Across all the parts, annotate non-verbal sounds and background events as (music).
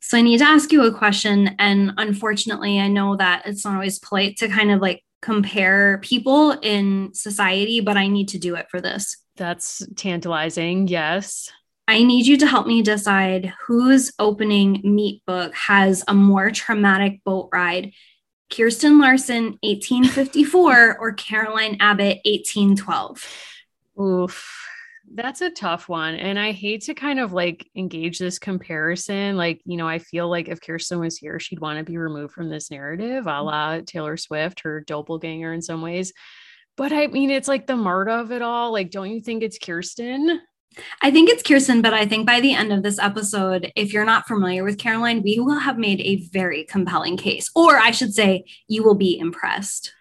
So I need to ask you a question. And unfortunately, I know that it's not always polite to kind of like compare people in society, but I need to do it for this. That's tantalizing. Yes. I need you to help me decide whose opening Meet book has a more traumatic boat ride Kirsten Larson, 1854, or Caroline Abbott, 1812. Oof. That's a tough one. And I hate to kind of like engage this comparison. Like, you know, I feel like if Kirsten was here, she'd want to be removed from this narrative, a mm. la Taylor Swift, her doppelganger in some ways. But I mean, it's like the Marta of it all. Like, don't you think it's Kirsten? I think it's Kirsten, but I think by the end of this episode, if you're not familiar with Caroline, we will have made a very compelling case. Or I should say, you will be impressed.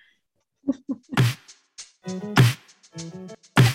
(laughs)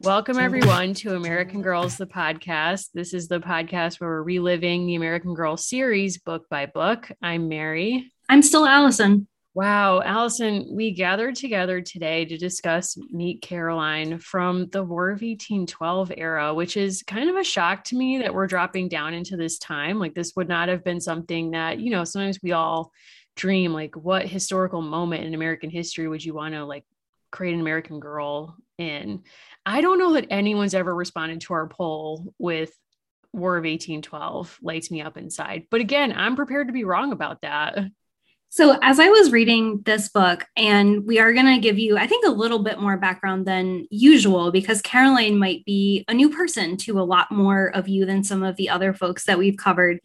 Welcome, everyone, to American Girls, the podcast. This is the podcast where we're reliving the American Girl series book by book. I'm Mary. I'm still Allison. Wow, Allison, we gathered together today to discuss Meet Caroline from the War of 1812 era, which is kind of a shock to me that we're dropping down into this time. Like, this would not have been something that, you know, sometimes we all dream, like, what historical moment in American history would you want to, like, create an American girl in? I don't know that anyone's ever responded to our poll with War of 1812 lights me up inside. But again, I'm prepared to be wrong about that. So, as I was reading this book, and we are going to give you, I think, a little bit more background than usual because Caroline might be a new person to a lot more of you than some of the other folks that we've covered.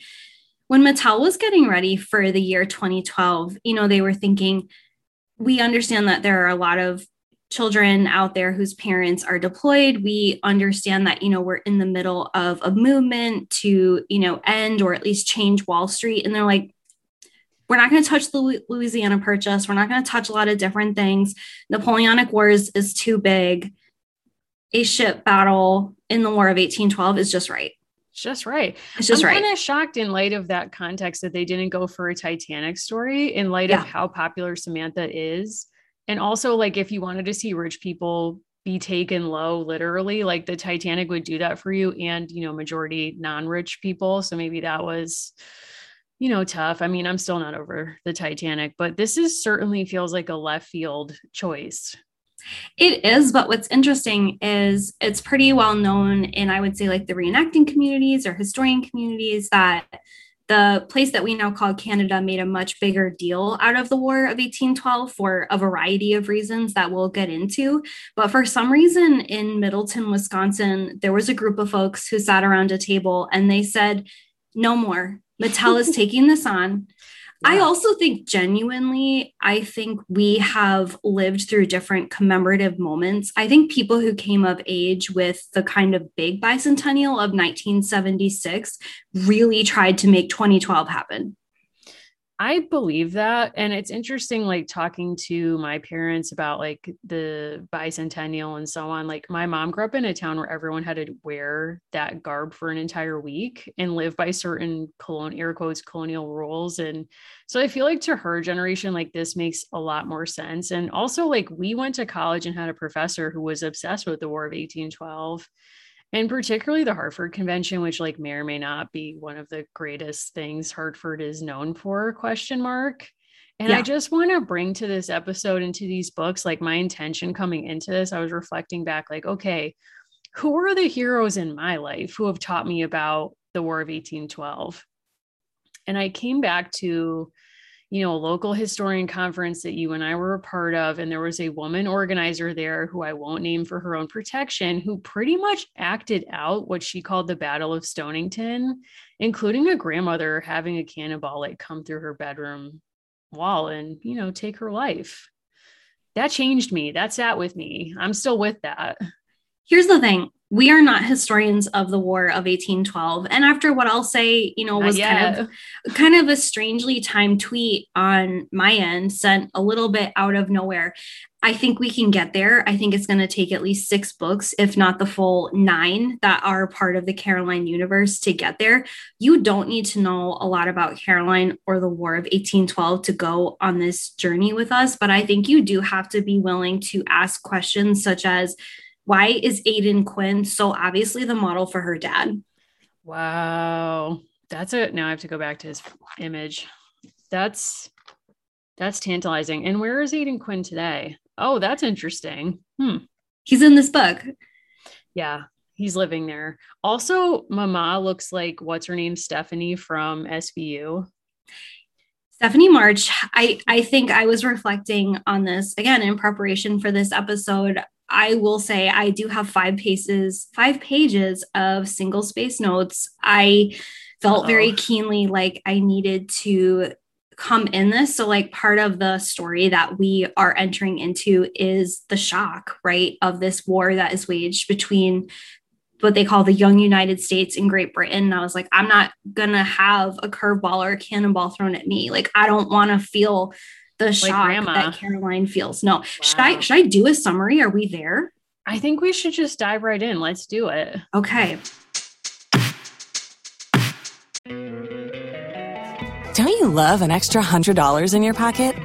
When Mattel was getting ready for the year 2012, you know, they were thinking, we understand that there are a lot of children out there whose parents are deployed. We understand that you know we're in the middle of a movement to you know end or at least change wall street. And they're like we're not going to touch the louisiana purchase. We're not going to touch a lot of different things. Napoleonic wars is too big. A ship battle in the war of 1812 is just right just right. It's just I'm right. kind of shocked in light of that context that they didn't go for a Titanic story in light Yeah. of how popular Samantha is. And also, like, if you wanted to see rich people be taken low, literally, like the Titanic would do that for you and, you know, majority non rich people. So maybe that was, you know, tough. I mean, I'm still not over the Titanic, but this is certainly feels like a left field choice. It is, but what's interesting is it's pretty well known in, I would say, like the reenacting communities or historian communities that the place that we now call Canada made a much bigger deal out of the War of 1812 for a variety of reasons that we'll get into. But for some reason in Middleton, Wisconsin, there was a group of folks who sat around a table and they said, no more. Mattel is (laughs) taking this on. I also think genuinely, I think we have lived through different commemorative moments. I think people who came of age with the kind of big bicentennial of 1976 really tried to make 2012 happen. I believe that. And it's interesting, like talking to my parents about like the bicentennial and so on. Like my mom grew up in a town where everyone had to wear that garb for an entire week and live by certain colonial air quotes colonial rules. And so I feel like to her generation, like this makes a lot more sense. And also like we went to college and had a professor who was obsessed with the War of 1812 and particularly the Hartford Convention, which like may or may not be one of the greatest things Hartford is known for, question mark. And I just want to bring to this episode and to these books, like my intention coming into this, I was reflecting back, like, okay, who are the heroes in my life who have taught me about the War of 1812? And I came back to, you know, a local historian conference that you and I were a part of. And there was a woman organizer there who I won't name for her own protection, who pretty much acted out what she called the Battle of Stonington, including a grandmother having a cannonball like come through her bedroom wall and, you know, take her life. that changed me. That sat with me. I'm still with that. Here's the thing we are not historians of the war of 1812 and after what i'll say you know was kind of kind of a strangely timed tweet on my end sent a little bit out of nowhere i think we can get there. I think it's going to take at least six books if not the full nine that are part of the caroline universe to get there. You don't need to know a lot about caroline or the war of 1812 to go on this journey with us but i think you do have to be willing to ask questions such as why is Aidan Quinn so obviously the model for her dad? Wow. That's it. Now I have to go back to his image. That's that's tantalizing. And where is Aidan Quinn today? Oh, that's interesting. Hmm. He's in this book. Yeah, he's living there. Also, Mama looks like what's her name? Stephanie from SVU. Stephanie March, I, I think I was reflecting on this again in preparation for this episode. I will say I do have five pages, five pages of single space notes. I felt Uh-oh. very keenly like I needed to come in this. So, like, part of the story that we are entering into is the shock, right, of this war that is waged between what they call the young United States and Great Britain. And I was like, I'm not gonna have a curveball or a cannonball thrown at me. Like, I don't want to feel the shock grandma. that Caroline feels. No, wow. should I should I do a summary? Are we there? I think we should just dive right in. Let's do it. Okay. Don't you love an extra hundred dollars in your pocket?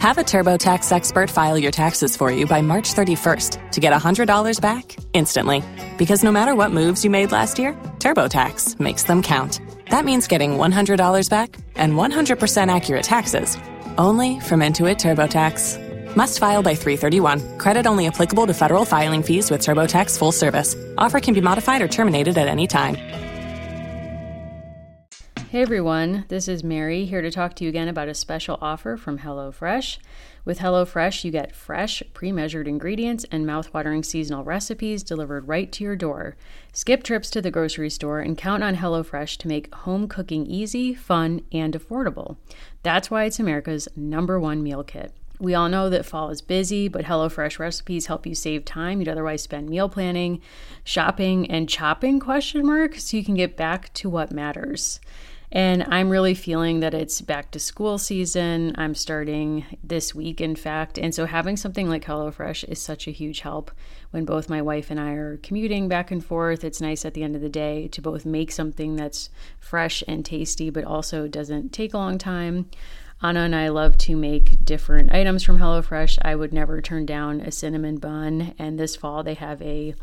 Have a TurboTax expert file your taxes for you by March 31st to get $100 back instantly. Because no matter what moves you made last year, TurboTax makes them count. That means getting $100 back and 100% accurate taxes only from Intuit TurboTax. Must file by 331. Credit only applicable to federal filing fees with TurboTax full service. Offer can be modified or terminated at any time. Hey everyone, this is Mary here to talk to you again about a special offer from HelloFresh. With HelloFresh, you get fresh, pre measured ingredients and mouthwatering seasonal recipes delivered right to your door. Skip trips to the grocery store and count on HelloFresh to make home cooking easy, fun, and affordable. That's why it's America's number one meal kit. We all know that fall is busy, but HelloFresh recipes help you save time you'd otherwise spend meal planning, shopping, and chopping question mark so you can get back to what matters. And I'm really feeling that it's back to school season. I'm starting this week, in fact. And so having something like HelloFresh is such a huge help when both my wife and I are commuting back and forth. It's nice at the end of the day to both make something that's fresh and tasty, but also doesn't take a long time. Anna and I love to make different items from HelloFresh. I would never turn down a cinnamon bun. And this fall, they have a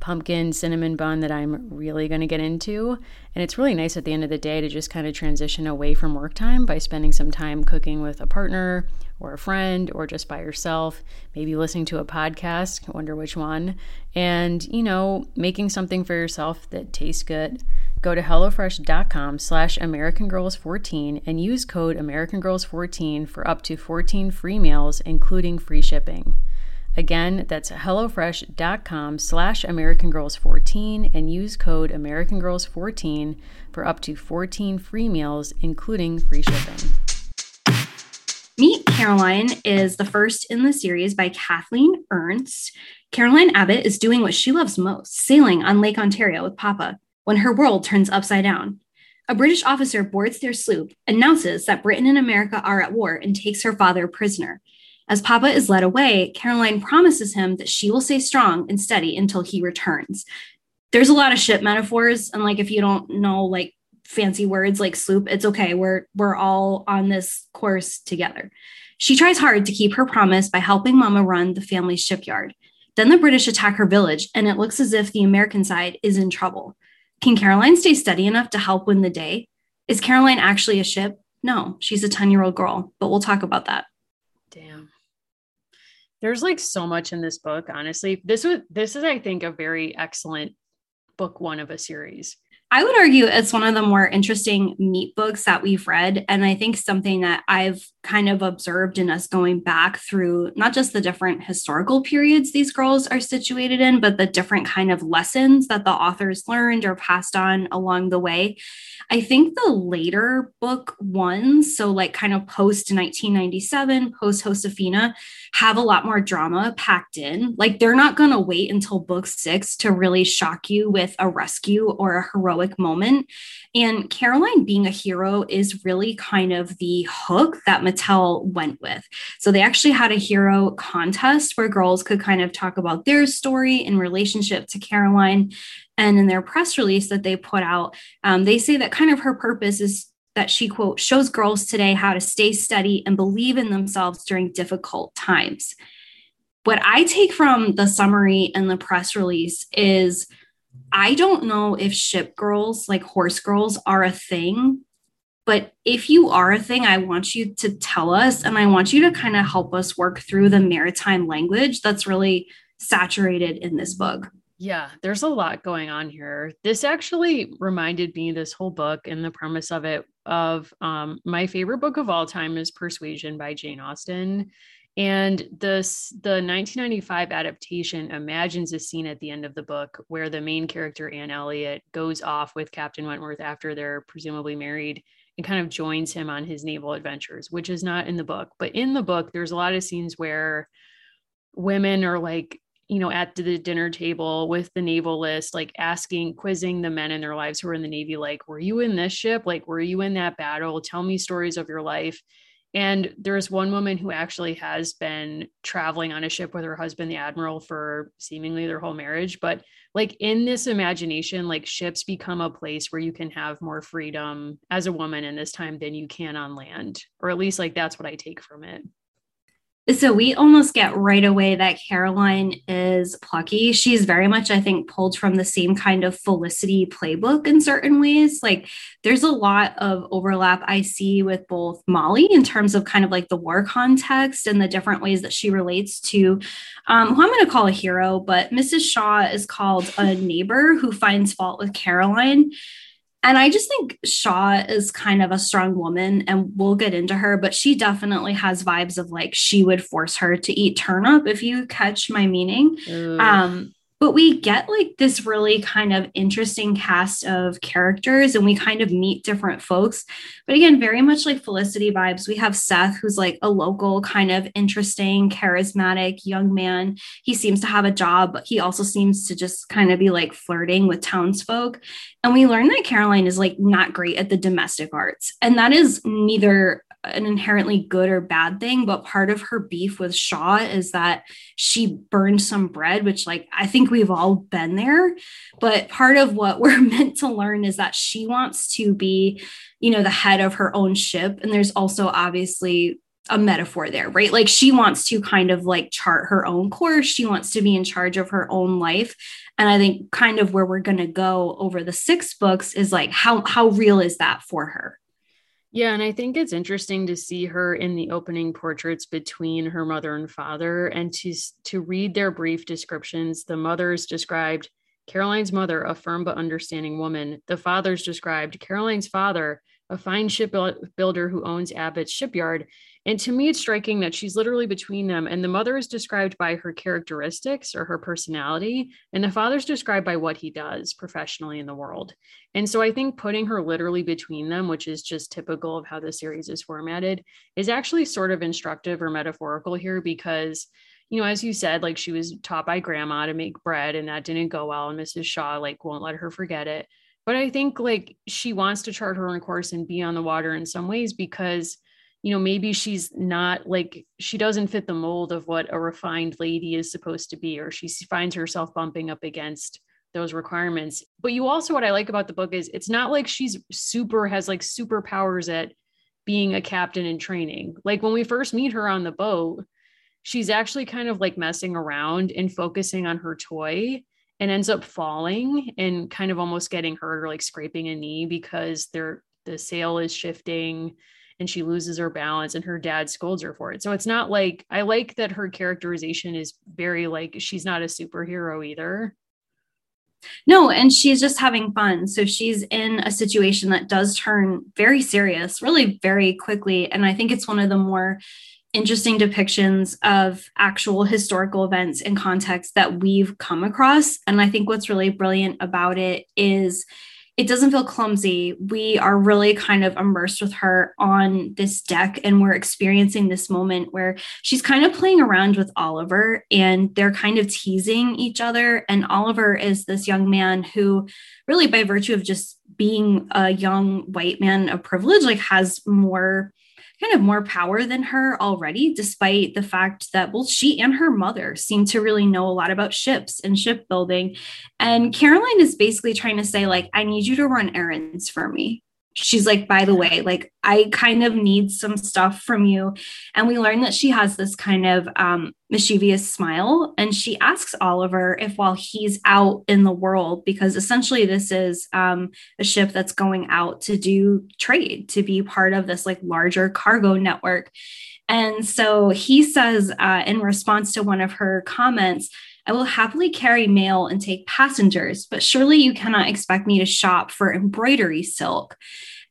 pumpkin cinnamon bun that I'm really going to get into. And it's really nice at the end of the day to just kind of transition away from work time by spending some time cooking with a partner or a friend or just by yourself, maybe listening to a podcast, wonder which one, and, you know, making something for yourself that tastes good. Go to HelloFresh.com slash AmericanGirls14 and use code AmericanGirls14 for up to 14 free meals, including free shipping. Again, that's HelloFresh.com slash AmericanGirls14 and use code AmericanGirls14 for up to 14 free meals, including free shipping. Meet Caroline is the first in the series by Kathleen Ernst. Caroline Abbott is doing what she loves most, sailing on Lake Ontario with Papa, when her world turns upside down. A British officer boards their sloop, announces that Britain and America are at war, and takes her father prisoner. As Papa is led away, Caroline promises him that she will stay strong and steady until he returns. There's a lot of ship metaphors, and like if you don't know like fancy words like sloop, it's okay. We're we're all on this course together. She tries hard to keep her promise by helping Mama run the family shipyard. Then the British attack her village, and it looks as if the American side is in trouble. Can Caroline stay steady enough to help win the day? Is Caroline actually a ship? No, she's a 10 year old girl, but we'll talk about that. There's like so much in this book honestly this was this is i think a very excellent book one of a series I would argue it's one of the more interesting Meet books that we've read. And I think something that I've kind of observed in us going back through not just the different historical periods these girls are situated in, but the different kind of lessons that the authors learned or passed on along the way. I think the later book ones, so like kind of post 1997, post Josefina, have a lot more drama packed in. Like they're not going to wait until book six to really shock you with a rescue or a heroic moment. And Caroline being a hero is really kind of the hook that Mattel went with. So they actually had a hero contest where girls could kind of talk about their story in relationship to Caroline. And in their press release that they put out, um, they say that kind of her purpose is that she, quote, shows girls today how to stay steady and believe in themselves during difficult times. What I take from the summary and the press release is I don't know if ship girls, like horse girls, are a thing. But if you are a thing, I want you to tell us and I want you to kind of help us work through the maritime language that's really saturated in this book. Yeah, there's a lot going on here. This actually reminded me, this whole book and the premise of it, of um, my favorite book of all time is Persuasion by Jane Austen. And this the 1995 adaptation imagines a scene at the end of the book where the main character, Anne Elliot, goes off with Captain Wentworth after they're presumably married and kind of joins him on his naval adventures, which is not in the book. But in the book, there's a lot of scenes where women are like you know, at the dinner table with the naval list, like asking, quizzing the men in their lives who are in the Navy, like, were you in this ship? Like, were you in that battle? Tell me stories of your life. And there's one woman who actually has been traveling on a ship with her husband, the admiral, for seemingly their whole marriage. But like in this imagination, like ships become a place where you can have more freedom as a woman in this time than you can on land, or at least like that's what I take from it. So we almost get right away that Caroline is plucky. She's very much, I think, pulled from the same kind of Felicity playbook in certain ways. Like there's a lot of overlap I see with both Molly in terms of kind of like the war context and the different ways that she relates to um, who I'm going to call a hero, but Mrs. Shaw is called a (laughs) neighbor who finds fault with Caroline. And I just think Shaw is kind of a strong woman, and we'll get into her, but she definitely has vibes of like she would force her to eat turnip, if you catch my meaning. Um, but we get like this really kind of interesting cast of characters and we kind of meet different folks. But again very much like felicity vibes we have seth who's like a local kind of interesting charismatic young man. He seems to have a job but he also seems to just kind of be like flirting with townsfolk. And we learn that caroline is like not great at the domestic arts. And that is neither an inherently good or bad thing, but part of her beef with Shaw is that she burned some bread, which, like, I think we've all been there. But part of what (laughs) we're meant to learn is that she wants to be, you know, the head of her own ship. And there's also obviously a metaphor there, right? Like she wants to kind of like chart her own course. She wants to be in charge of her own life. And I think kind of where we're going to go over the six books is like how how real is that for her? Yeah, and I think it's interesting to see her in the opening portraits between her mother and father and to to read their brief descriptions. The mother's described Caroline's mother, a firm but understanding woman. The father's described Caroline's father, a fine shipbuilder who owns Abbott's shipyard. And to me, it's striking that she's literally between them. And the mother is described by her characteristics or her personality, and the father's described by what he does professionally in the world. And so I think putting her literally between them, which is just typical of how the series is formatted, is actually sort of instructive or metaphorical here because you know, as you said, like she was taught by grandma to make bread and that didn't go well. And Mrs. Shaw, like, won't let her forget it. But I think like she wants to chart her own course and be on the water in some ways because, you know, maybe she's not like she doesn't fit the mold of what a refined lady is supposed to be, or she finds herself bumping up against those requirements. But you also, what I like about the book is it's not like she's super, has like superpowers at being a captain in training. Like when we first meet her on the boat, she's actually kind of like messing around and focusing on her toy and ends up falling and kind of almost getting hurt or like scraping a knee because they're the sail is shifting and she loses her balance and her dad scolds her for it. So it's not like I like that her characterization is very like she's not a superhero either. No, and she's just having fun. So she's in a situation that does turn very serious, really very quickly. And I think it's one of the more interesting depictions of actual historical events and context that we've come across. And I think what's really brilliant about it is it doesn't feel clumsy. We are really kind of immersed with her on this deck, and we're experiencing this moment where she's kind of playing around with Oliver and they're kind of teasing each other. And Oliver is this young man who, really, by virtue of just being a young white man of privilege, like has more kind of more power than her already, despite the fact that both she and her mother seem to really know a lot about ships and shipbuilding. And Caroline is basically trying to say, like, I need you to run errands for me she's like, by the way, like I kind of need some stuff from you. And we learn that she has this kind of um, mischievous smile. And she asks Oliver if while he's out in the world, because essentially this is um, a ship that's going out to do trade, to be part of this like larger cargo network. And so he says, uh, in response to one of her comments, I will happily carry mail and take passengers, but surely you cannot expect me to shop for embroidery silk.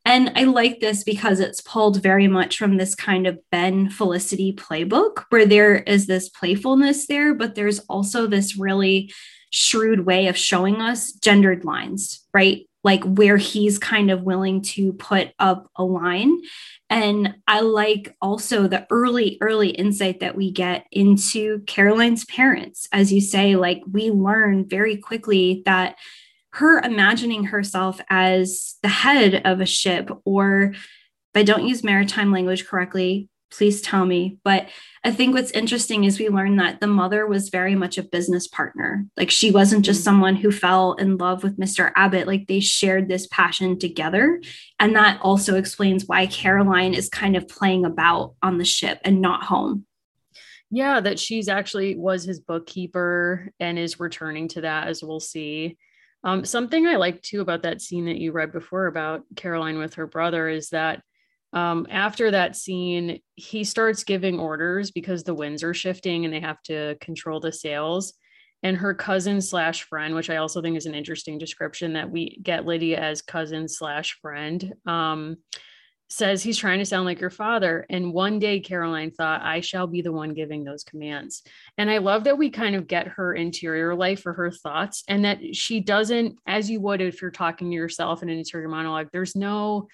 And I like this because it's pulled very much from this kind of Ben Felicity playbook, where there is this playfulness there, but there's also this really shrewd way of showing us gendered lines, right? Like where he's kind of willing to put up a line and I like also the early, early insight that we get into Caroline's parents. As you say, like we learn very quickly that her imagining herself as the head of a ship, or if I don't use maritime language correctly, please tell me. But I think what's interesting is we learned that the mother was very much a business partner. Like she wasn't just mm-hmm. someone who fell in love with Mr. Abbott, like they shared this passion together. And that also explains why Caroline is kind of playing about on the ship and not home. Yeah, that she's actually was his bookkeeper and is returning to that as we'll see. Um, something I like too about that scene that you read before about Caroline with her brother is that um, after that scene, he starts giving orders because the winds are shifting and they have to control the sails. And her cousin slash friend, which I also think is an interesting description that we get Lydia as cousin slash friend, um, says he's trying to sound like your father. And one day, Caroline thought, I shall be the one giving those commands. And I love that we kind of get her interior life or her thoughts, and that she doesn't, as you would if you're talking to yourself in an interior monologue, there's no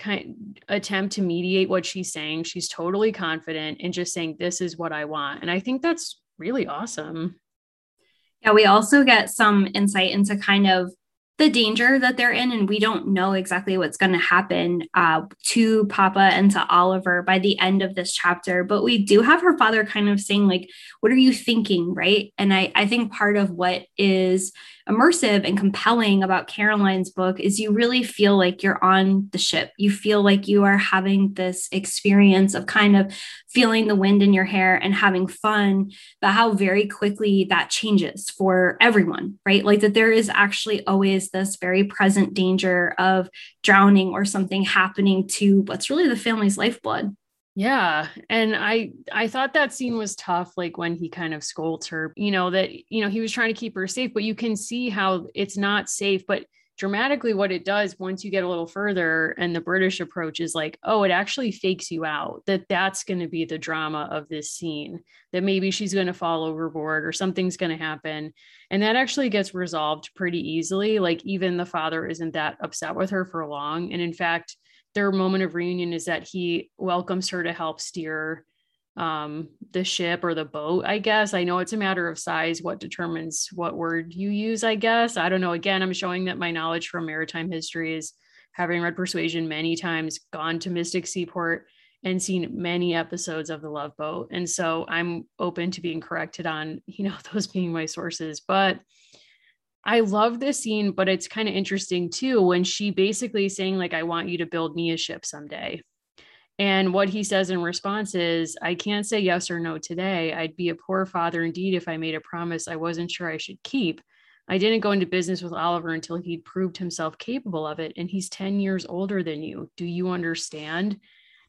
kind attempt to mediate what she's saying. She's totally confident and just saying, This is what I want. And I think that's really awesome. Yeah, we also get some insight into kind of the danger that they're in, and we don't know exactly what's going to happen uh, to Papa and to Oliver by the end of this chapter. But we do have her father kind of saying, like, "What are you thinking?" Right? And I, I think part of what is immersive and compelling about Caroline's book is you really feel like you're on the ship. You feel like you are having this experience of kind of feeling the wind in your hair and having fun, but how very quickly that changes for everyone, right? Like that there is actually always this very present danger of drowning or something happening to what's really the family's lifeblood. Yeah. And I I thought that scene was tough like when he kind of scolds her, you know, that you know, he was trying to keep her safe, but you can see how it's not safe, but dramatically what it does once you get a little further and the British approach is like, oh, it actually fakes you out that that's going to be the drama of this scene, that maybe she's going to fall overboard or something's going to happen. And that actually gets resolved pretty easily. Like even the father isn't that upset with her for long. And in fact, their moment of reunion is that he welcomes her to help steer um, the ship or the boat, I guess. I know it's a matter of size, what determines what word you use, I guess. I don't know. Again, I'm showing that my knowledge from maritime history is having read Persuasion many times, gone to Mystic Seaport, and seen many episodes of The Love Boat. And so I'm open to being corrected on, you know, (laughs) those being my sources. But I love this scene, but it's kind of interesting too when she basically saying, like, I want you to build me a ship someday. And what he says in response is, I can't say yes or no today. I'd be a poor father indeed if I made a promise I wasn't sure I should keep. I didn't go into business with Oliver until he'd proved himself capable of it. And he's 10 years older than you. Do you understand?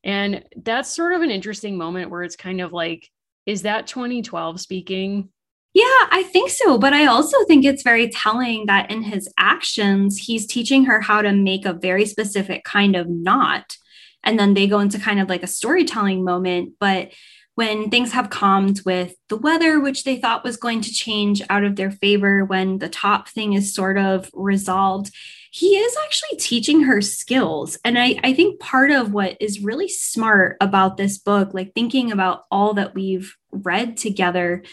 And that's sort of an interesting moment where it's kind of like, is that 2012 speaking? Yeah, I think so. But I also think it's very telling that in his actions, he's teaching her how to make a very specific kind of knot. And then they go into kind of like a storytelling moment. But when things have calmed with the weather, which they thought was going to change out of their favor, when the top thing is sort of resolved, he is actually teaching her skills. And I, I think part of what is really smart about this book, like thinking about all that we've read together,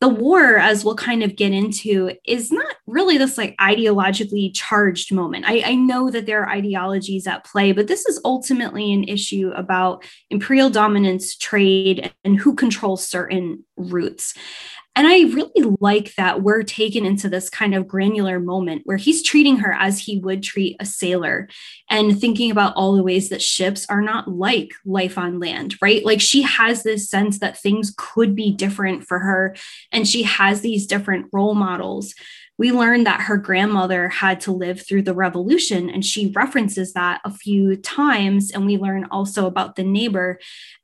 the war, as we'll kind of get into, is not really this like ideologically charged moment. I, I, know that there are ideologies at play, but this is ultimately an issue about imperial dominance, trade, and who controls certain routes. And I really like that we're taken into this kind of granular moment where he's treating her as he would treat a sailor and thinking about all the ways that ships are not like life on land, right? Like she has this sense that things could be different for her, and she has these different role models we learned that her grandmother had to live through the revolution, and she references that a few times. And we learn also about the neighbor.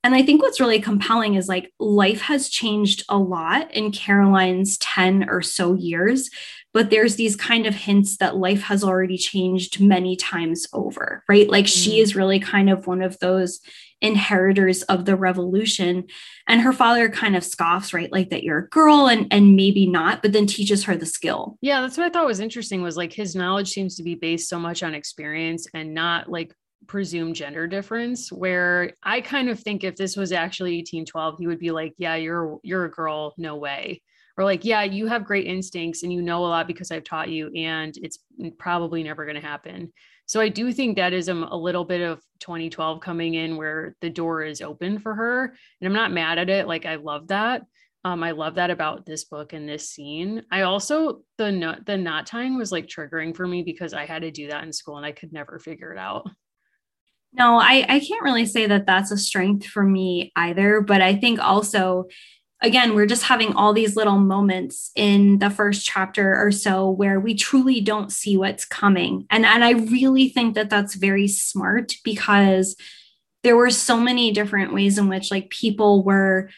And I think what's really compelling is like life has changed a lot in Caroline's 10 or so years, but there's these kind of hints that life has already changed many times over, right? Like mm. she is really kind of one of those inheritors of the revolution. And her father kind of scoffs right? Like that you're a girl and and maybe not but then teaches her the skill. Yeah that's what i thought was interesting was like his knowledge seems to be based so much on experience and not like presumed gender difference where i kind of think if this was actually 1812 he would be like yeah you're you're a girl no way. Or like yeah you have great instincts and you know a lot because i've taught you and it's probably never going to happen so I do think that is a, a little bit of 2012 coming in where the door is open for her. And I'm not mad at it. Like I love that. Um, I love that about this book and this scene. I also the knot the knot tying was like triggering for me because I had to do that in school and I could never figure it out. No, I, I can't really say that that's a strength for me either. But I think also again, we're just having all these little moments in the first chapter or so where we truly don't see what's coming. And, and I really think that that's very smart because there were so many different ways in which like people were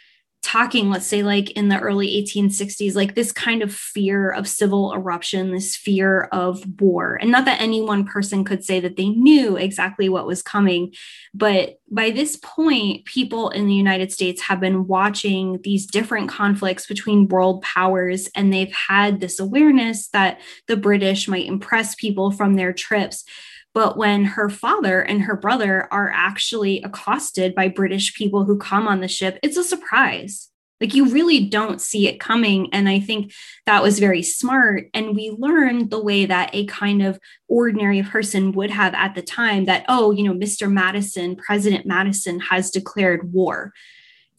talking, let's say, like in the early 1860s, like this kind of fear of civil eruption, this fear of war. And not that any one person could say that they knew exactly what was coming, but by this point, people in the United States have been watching these different conflicts between world powers, and they've had this awareness that the British might impress people from their trips. But when her father and her brother are actually accosted by British people who come on the ship, it's a surprise. Like you really don't see it coming. And I think that was very smart. And we learned the way that a kind of ordinary person would have at the time that, oh, you know, Mr. Madison, President Madison has declared war.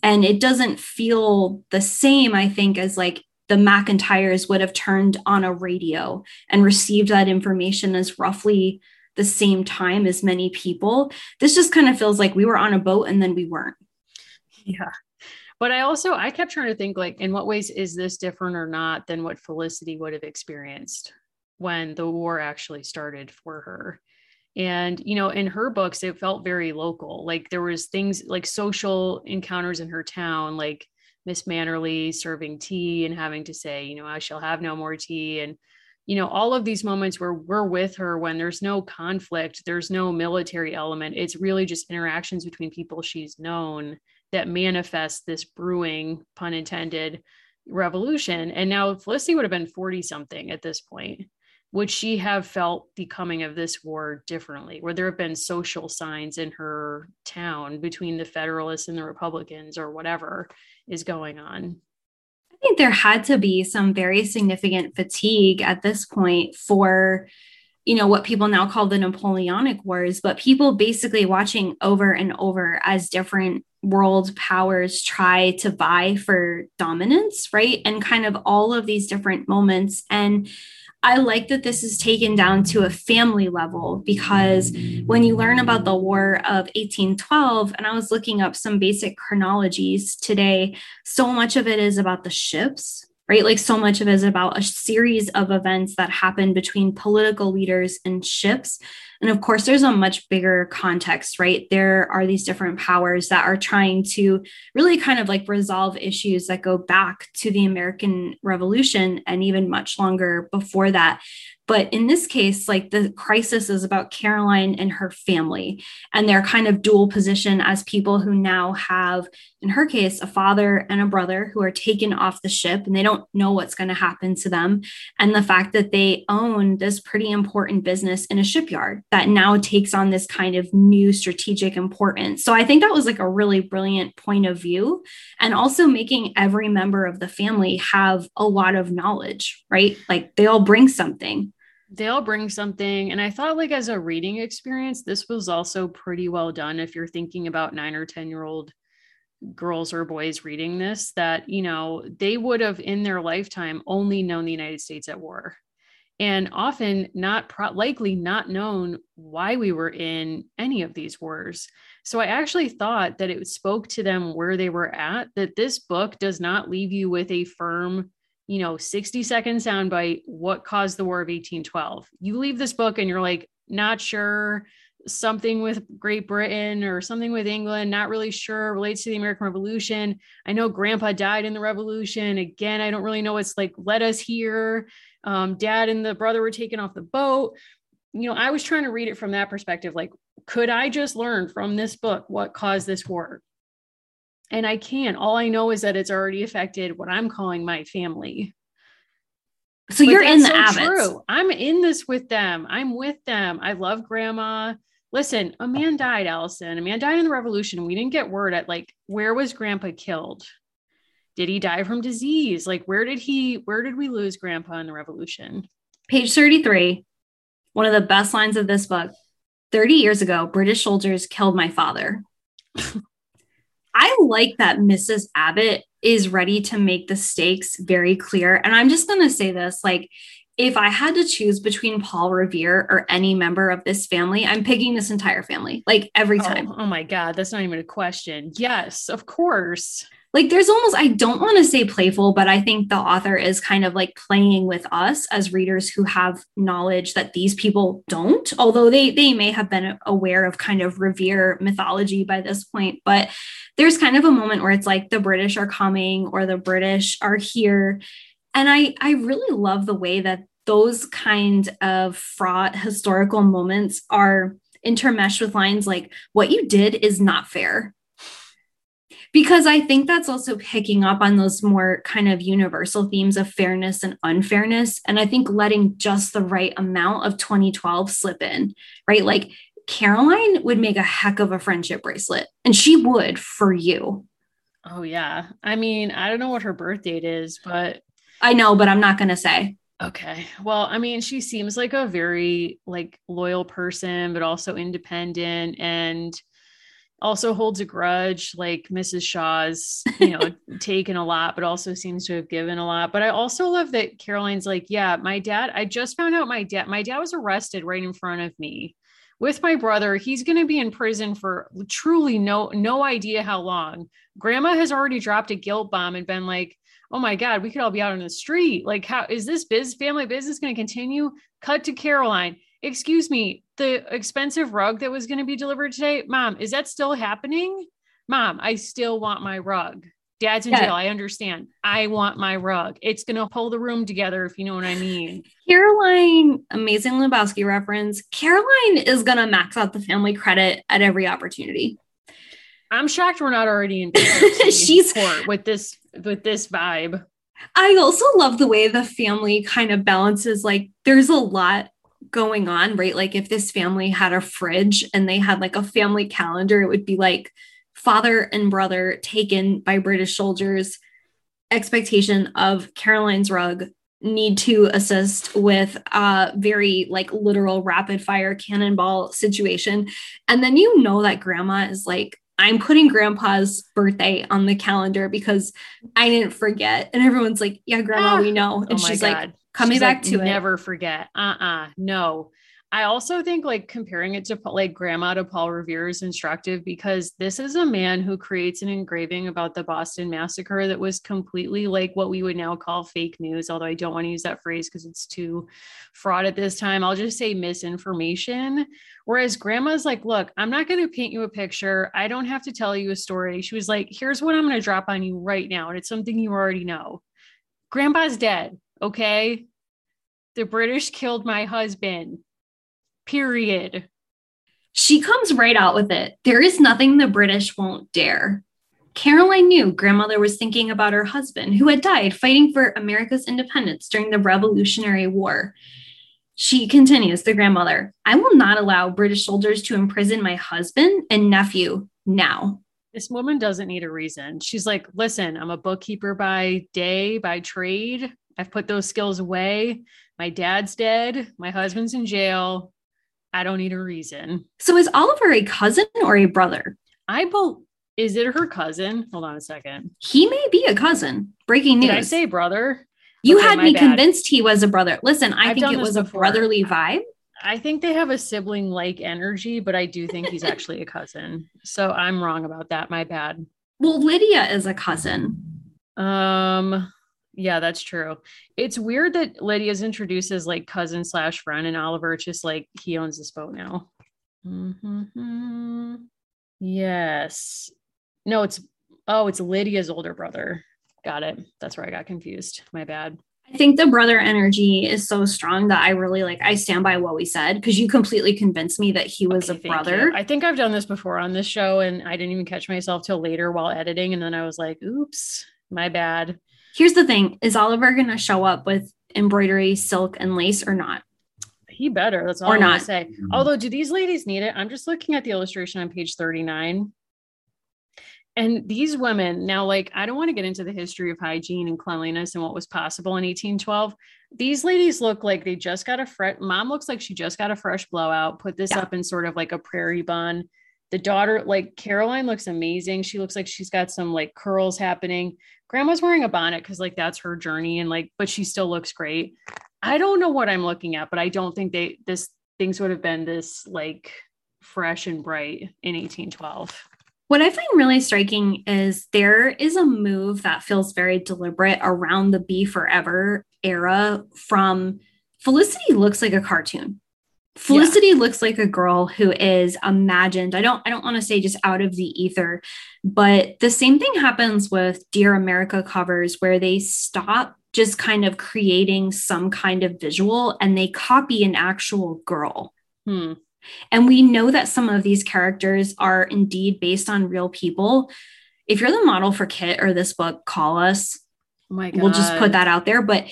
And it doesn't feel the same, I think, as like the McIntires would have turned on a radio and received that information as roughly the same time as many people. This just kind of feels like we were on a boat and then we weren't. Yeah. But I also I kept trying to think like in what ways is this different or not than what Felicity would have experienced when the war actually started for her. And you know, in her books it felt very local. Like there was things like social encounters in her town like Miss Manderly serving tea and having to say, you know, I shall have no more tea and you know all of these moments where we're with her when there's no conflict there's no military element it's really just interactions between people she's known that manifest this brewing pun intended revolution. And now felicity would have been 40 something at this point would she have felt the coming of this war differently? Where there have been social signs in her town between the federalists and the republicans or whatever is going on I think there had to be some very significant fatigue at this point for you know what people now call the napoleonic wars but people basically watching over and over as different world powers try to vie for dominance right? And kind of all of these different moments. And I like that this is taken down to a family level because when you learn about the War of 1812, and I was looking up some basic chronologies today, so much of it is about the ships right? Like so much of it is about a series of events that happen between political leaders and ships. And of course, there's a much bigger context, right? There are these different powers that are trying to really kind of like resolve issues that go back to the American Revolution and even much longer before that. But in this case, like the crisis is about Caroline and her family and their kind of dual position as people who now have, in her case, a father and a brother who are taken off the ship and they don't know what's going to happen to them. And the fact that they own this pretty important business in a shipyard that now takes on this kind of new strategic importance. So I think that was like a really brilliant point of view. And also making every member of the family have a lot of knowledge, right? Like they all bring something they all bring something. And i thought like as a reading experience this was also pretty well done if you're thinking about 9 or 10 year old girls or boys reading this that you know they would have in their lifetime only known the united states at war. And often not pro- likely not known why we were in any of these wars. So i actually thought that it spoke to them where they were at that this book does not leave you with a firm you know, 60 second soundbite, what caused the War of 1812? You leave this book and you're like, not sure, something with Great Britain or something with England, not really sure, relates to the American Revolution. I know grandpa died in the revolution. Again, I don't really know what's like led us here. Um, dad and the brother were taken off the boat. You know, I was trying to read it from that perspective. Like, could I just learn from this book what caused this war? And I can't. All I know is that it's already affected what I'm calling my family. So but you're in the so True. I'm in this with them. I'm with them. I love grandma. Listen, a man died, Allison. A man died in the revolution. We didn't get word at like where was grandpa killed? Did he die from disease? Like where did he where did we lose grandpa in the revolution? Page 33. One of the best lines of this book. 30 years ago, British soldiers killed my father. (laughs) I like that Mrs. Abbott is ready to make the stakes very clear. And I'm just going to say this like, if I had to choose between Paul Revere or any member of this family, I'm picking this entire family, like every oh, time. Oh, oh my God, that's not even a question. Yes, of course like there's almost i don't want to say playful but i think the author is kind of like playing with us as readers who have knowledge that these people don't although they they may have been aware of kind of revere mythology by this point but there's kind of a moment where it's like the british are coming or the british are here. And i i really love the way that those kind of fraught historical moments are intermeshed with lines like what you did is not fair because I think that's also picking up on those more kind of universal themes of fairness and unfairness. And I think letting just the right amount of 2012 slip in, right? Like Caroline would make a heck of a friendship bracelet, and she would for you. Oh, yeah. I mean, I don't know what her birth date is, but I know, but I'm not going to say. Okay. Well, I mean, she seems like a very like loyal person, but also independent and also holds a grudge like mrs shaw's you know (laughs) taken a lot but also seems to have given a lot. But i also love that caroline's like yeah my dad i just found out my dad my dad was arrested right in front of me with my brother. He's going to be in prison for truly no no idea how long. Grandma has already dropped a guilt bomb and been like oh my god we could all be out on the street. Like how is this biz family business going to continue? Cut to caroline. Excuse me, the expensive rug that was going to be delivered today, mom, is that still happening? Mom, I still want my rug. Dad's in yeah. jail. I understand. I want my rug. It's going to hold the room together, if you know what I mean. Caroline, amazing Lebowski reference. Caroline is going to max out the family credit at every opportunity. I'm shocked we're not already in (laughs) she's court with this with this vibe. I also love the way the family kind of balances like there's a lot going on, right? Like if this family had a fridge and they had like a family calendar, it would be like father and brother taken by British soldiers, expectation of Caroline's rug, need to assist with a very like literal rapid fire cannonball situation. And then you know that grandma is like, I'm putting grandpa's birthday on the calendar because I didn't forget. And everyone's like, Yeah, grandma, ah, we know. And oh she's God. like, coming she's back like, to never it. forget. Uh-uh. No. I also think like comparing it to like grandma to Paul Revere is instructive because this is a man who creates an engraving about the Boston massacre that was completely like what we would now call fake news. Although I don't want to use that phrase because it's too fraud at this time. I'll just say misinformation. Whereas grandma's like, look, I'm not going to paint you a picture. I don't have to tell you a story. She was like, here's what I'm going to drop on you right now. And it's something you already know. Grandpa's dead. Okay. The British killed my husband period. She comes right out with it. There is nothing the British won't dare. Caroline knew grandmother was thinking about her husband, who had died fighting for America's independence during the Revolutionary War. She continues, the grandmother, I will not allow British soldiers to imprison my husband and nephew now. This woman doesn't need a reason. She's like, listen, I'm a bookkeeper by day, by trade. I've put those skills away. My dad's dead. My husband's in jail. I don't need a reason. So is Oliver a cousin or a brother? I bel is it her cousin? Hold on a second. He may be a cousin. Breaking news. Did I say brother? You okay, had me bad. convinced he was a brother. Listen, I I've think it was before. a brotherly vibe. I think they have a sibling like energy, but I do think he's actually a cousin. So I'm wrong about that. My bad. Well, Lydia is a cousin. Um, yeah, that's true. It's weird that Lydia's introduced as like cousin slash friend, and Oliver just like he owns this boat now. Mm-hmm. Yes. No, it's oh, it's Lydia's older brother. Got it. That's where I got confused. My bad. I think the brother energy is so strong that I really like I stand by what we said because you completely convinced me that he was okay, a brother. I think I've done this before on this show and I didn't even catch myself till later while editing and then I was like, oops, my bad. Here's the thing is Oliver going to show up with embroidery, silk, and lace or not? He better. That's all or I not. Gonna say. Mm-hmm. Although, do these ladies need it? I'm just looking at the illustration on page 39. And these women, now, like, I don't want to get into the history of hygiene and cleanliness and what was possible in 1812. These ladies look like they just got a fresh, mom looks like she just got a fresh blowout, put this yeah. up in sort of like a prairie bun. The daughter, like Caroline, looks amazing. She looks like she's got some like curls happening grandma's wearing a bonnet because like that's her journey and like but she still looks great i don't know what i'm looking at but i don't think they this things would have been this like fresh and bright in 1812 what I find really striking is there is a move that feels very deliberate around the Be Forever era from Felicity looks like a cartoon. Felicity yeah. looks like a girl who is imagined. I don't I don't want to say just out of the ether, but the same thing happens with Dear America covers where they stop just kind of creating some kind of visual and they copy an actual girl. Hmm. And we know that some of these characters are indeed based on real people. If you're the model for Kit or this book, call us. Oh my God. We'll just put that out there. But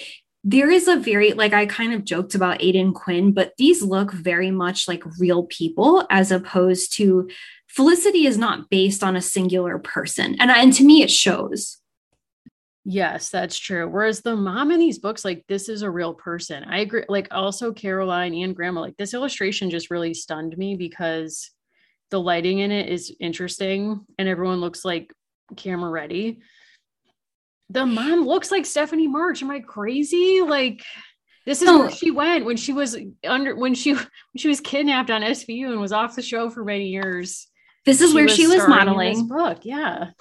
there is a very like I kind of joked about Aidan Quinn, but these look very much like real people as opposed to Felicity is not based on a singular person. And, and to me, it shows. Yes, that's true. Whereas the mom in these books, like this is a real person. I agree. Like also Caroline and Grandma, like this illustration just really stunned me because the lighting in it is interesting and everyone looks like camera ready the mom looks like Stephanie March. Am I crazy? Like this is no. where oh. she went when she was under when she when she was kidnapped on SVU and was off the show for many years. This is she where was she was modeling. book, yeah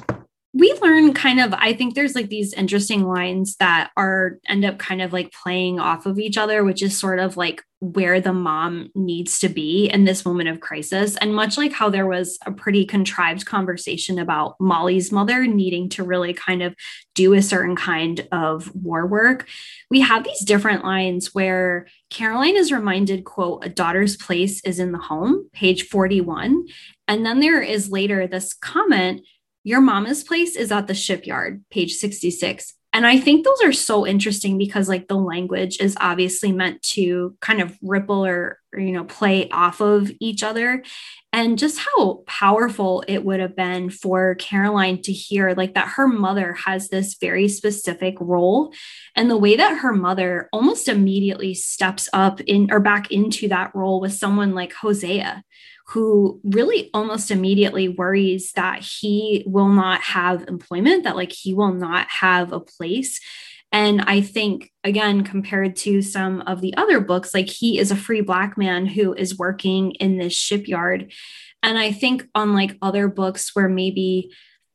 we learn kind of i think there's like these interesting lines that are end up kind of like playing off of each other which is sort of like where the mom needs to be in this moment of crisis. And much like how there was a pretty contrived conversation about molly's mother needing to really kind of do a certain kind of war work we have these different lines where caroline is reminded quote a daughter's place is in the home page 41 and then there is later this comment your mama's place is at the shipyard, page 66. And I think those are so interesting because, like, the language is obviously meant to kind of ripple or, or, you know, play off of each other. And just how powerful it would have been for Caroline to hear, like, that her mother has this very specific role. And the way that her mother almost immediately steps up in or back into that role with someone like Hosea who really almost immediately worries that he will not have employment, that like he will not have a place. And I think, again, compared to some of the other books, like he is a free Black man who is working in this shipyard. And I think, unlike other books where maybe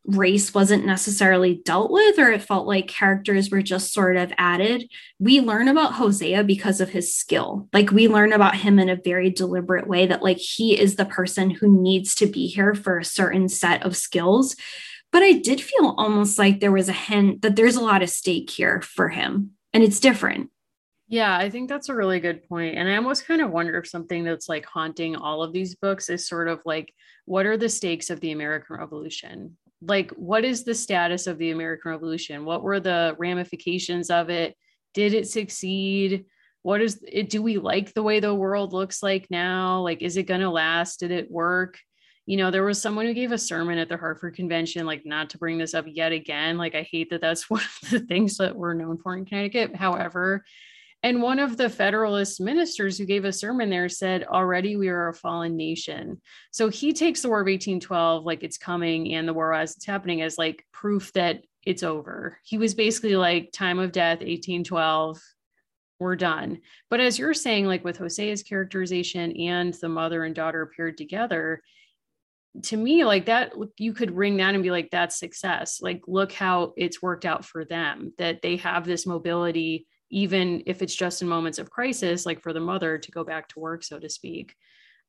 race wasn't necessarily dealt with or it felt like characters were just sort of added we learn about hosea because of his skill like we learn about him in a very deliberate way that like he is the person who needs to be here for a certain set of skills but i did feel almost like there was a hint that there's a lot of stake here for him and it's different yeah, I think that's a really good point. And I almost kind of wonder if something that's like haunting all of these books is sort of like, what are the stakes of the American Revolution? Like what is the status of the American Revolution? What were the ramifications of it? Did it succeed? What is it? Do we like the way the world looks like now? Like, is it going to last? Did it work? You know, there was someone who gave a sermon at the Hartford Convention, like, not to bring this up yet again. Like, I hate that that's (laughs) one of the things that we're known for in Connecticut. However, and one of the Federalist ministers who gave a sermon there said, Already we are a fallen nation. So he takes the War of 1812 like it's coming and the war as it's happening as like proof that it's over. He was basically like, Time of death, 1812, we're done. But as you're saying, like with Hosea's characterization and the mother and daughter appeared together, to me like that you could ring that and be like that's success like look how it's worked out for them that they have this mobility even if it's just in moments of crisis, like for the mother to go back to work, so to speak.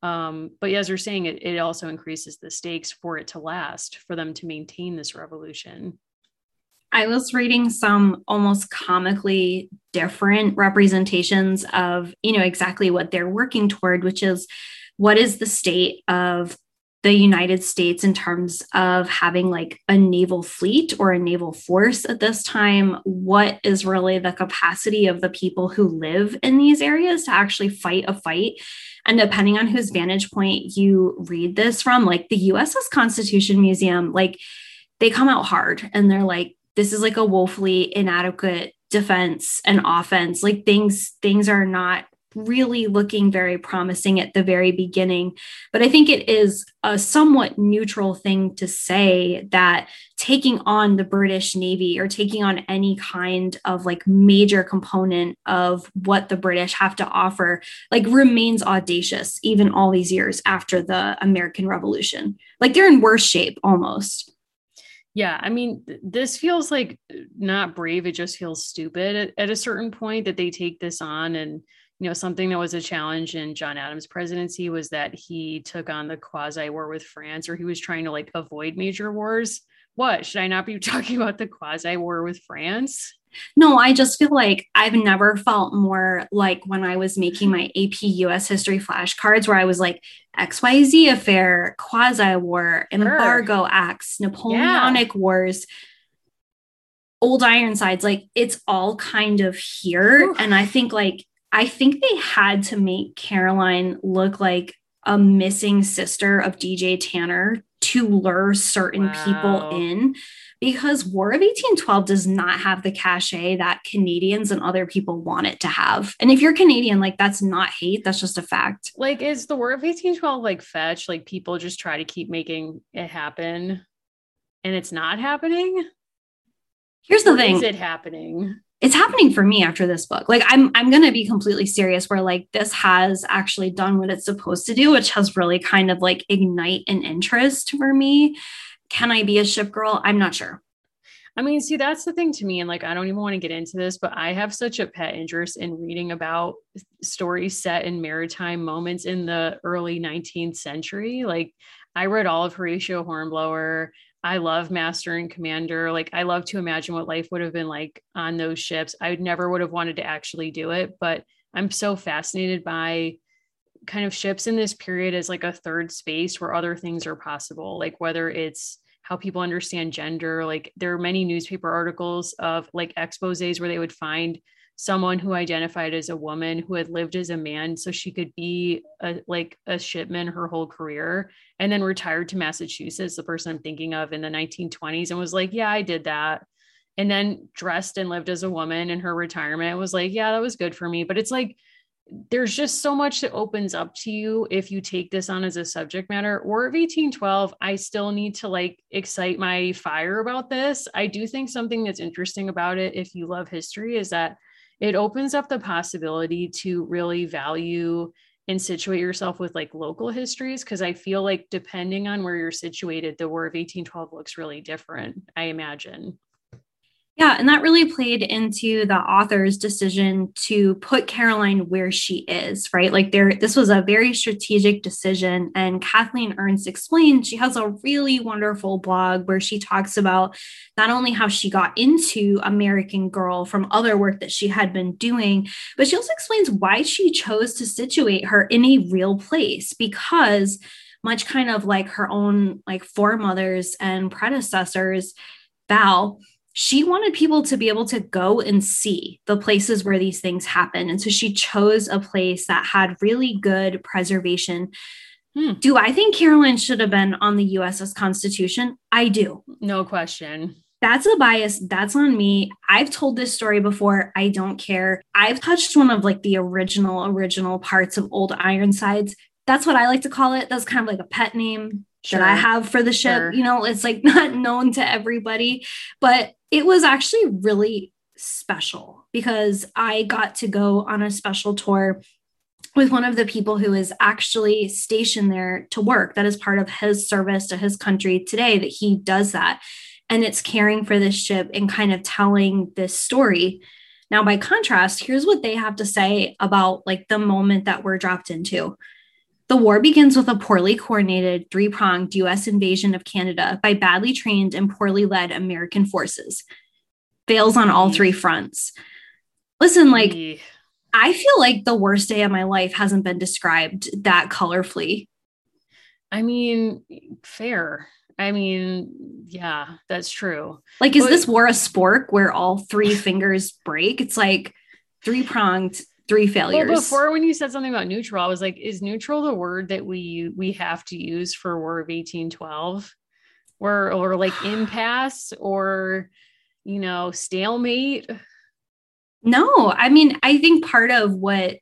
Um, but as you're saying, it, it also increases the stakes for it to last, for them to maintain this revolution. I was reading some almost comically different representations of, you know, exactly what they're working toward, which is what is the state of the United States in terms of having like a naval fleet or a naval force at this time? What is really the capacity of the people who live in these areas to actually fight a fight? And depending on whose vantage point you read this from, like the USS Constitution Museum, like they come out hard and they're like, this is like a woefully inadequate defense and offense like things things are not really looking very promising at the very beginning. But I think it is a somewhat neutral thing to say that taking on the British Navy or taking on any kind of like major component of what the British have to offer, like remains audacious even all these years after the American Revolution. Like they're in worse shape almost. Yeah, I mean, this feels like uh, not brave. It just feels stupid at, at a certain point that they take this on and you know something that was a challenge in john adams presidency was that he took on the quasi war with france or he was trying to like avoid major wars what should i not be (laughs) talking about the quasi war with france no, I just feel like I've never felt more like when I was making my AP US history flashcards, where I was like, XYZ affair, quasi war, embargo sure. acts, Napoleonic yeah. wars, old Ironsides. Like it's all kind of here. And I think like I think they had to make Caroline look like a missing sister of DJ Tanner to lure certain wow. people in because War of 1812 does not have the cachet that Canadians and other people want it to have. And if you're Canadian, like that's not hate, that's just a fact. Like, is the War of 1812 like fetch? Like, people just try to keep making it happen and it's not happening? Here's the or thing is it happening? It's happening for me after this book. Like I'm I'm going to be completely serious where like this has actually done what it's supposed to do, which has really kind of like ignite an interest for me. Can I be a ship girl? I'm not sure. I mean, see, that's the thing to me. And like, I don't even want to get into this, but I have such a pet interest in reading about stories set in maritime moments in the early 19th century. Like, I read all of Horatio Hornblower. I love Master and Commander. Like I love to imagine what life would have been like on those ships. I never would have wanted to actually do it, but I'm so fascinated by kind of ships in this period as like a third space where other things are possible, like whether it's how people understand gender. Like there are many newspaper articles of like exposes where they would find someone who identified as a woman who had lived as a man so she could be a, like a shipman her whole career and then retired to massachusetts the person i'm thinking of in the 1920s and was like yeah i did that and then dressed and lived as a woman in her retirement was like yeah that was good for me but it's like there's just so much that opens up to you if you take this on as a subject matter. or of 1812, I still need to like excite my fire about this. I do think something that's interesting about it, if you love history, is that it opens up the possibility to really value and situate yourself with like local histories because I feel like depending on where you're situated, the War of 1812 looks really different, I imagine. Yeah, and that really played into the author's decision to put Caroline where she is, right? Like there this was a very strategic decision and Kathleen Ernst explained she has a really wonderful blog where she talks about not only how she got into American Girl from other work that she had been doing, but she also explains why she chose to situate her in a real place because much kind of like her own like foremothers and predecessors Val she wanted people to be able to go and see the places where these things happen. And so she chose a place that had really good preservation. Hmm. Do I think Caroline should have been on the USS Constitution? I do. No question. That's a bias. That's on me. I've told this story before. I don't care. I've touched one of like the original, original parts of Old Ironsides. That's what I like to call it. That's kind of like a pet name sure. that I have for the ship. Sure. You know, it's like (laughs) not known to everybody, but it was actually really special because I got to go on a special tour with one of the people who is actually stationed there to work. That is part of his service to his country today that he does that. And it's caring for this ship and kind of telling this story. Now, by contrast, here's what they have to say about like the moment that we're dropped into. The war begins with a poorly coordinated, three pronged US invasion of Canada by badly trained and poorly led American forces. Fails on all three fronts. Listen, like, I feel like the worst day of my life hasn't been described that colorfully. I mean, fair. I mean, yeah, that's true. Like, is but, this war a spork where all three fingers break? It's like three pronged three failures. Well, before when you said something about neutral, I was like, is neutral the word that we we have to use for War of 1812? Or or like (sighs) impasse or you know, stalemate? No, I mean, I think part of what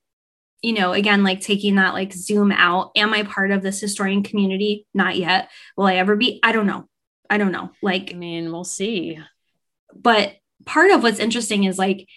you know, again, like taking that like zoom out, am I part of this historian community? Not yet. Will I ever be? I don't know. I don't know. Like, I mean, we'll see. But part of what's interesting is like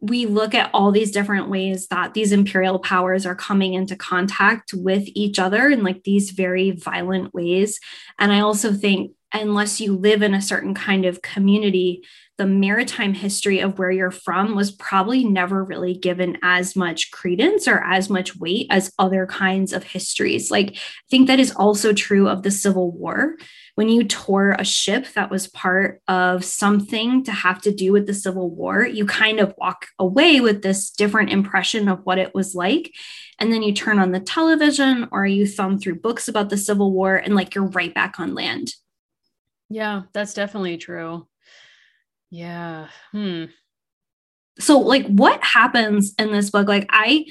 we look at all these different ways that these imperial powers are coming into contact with each other in like these very violent ways. And I also think, unless you live in a certain kind of community, the maritime history of where you're from was probably never really given as much credence or as much weight as other kinds of histories. Like, I think that is also true of the Civil War when you tour a ship that was part of something to have to do with the Civil War, you kind of walk away with this different impression of what it was like. And then you turn on the television or you thumb through books about the Civil War and like you're right back on land. Yeah, that's definitely true. Yeah. Hmm. So, like, what happens in this book? Like, I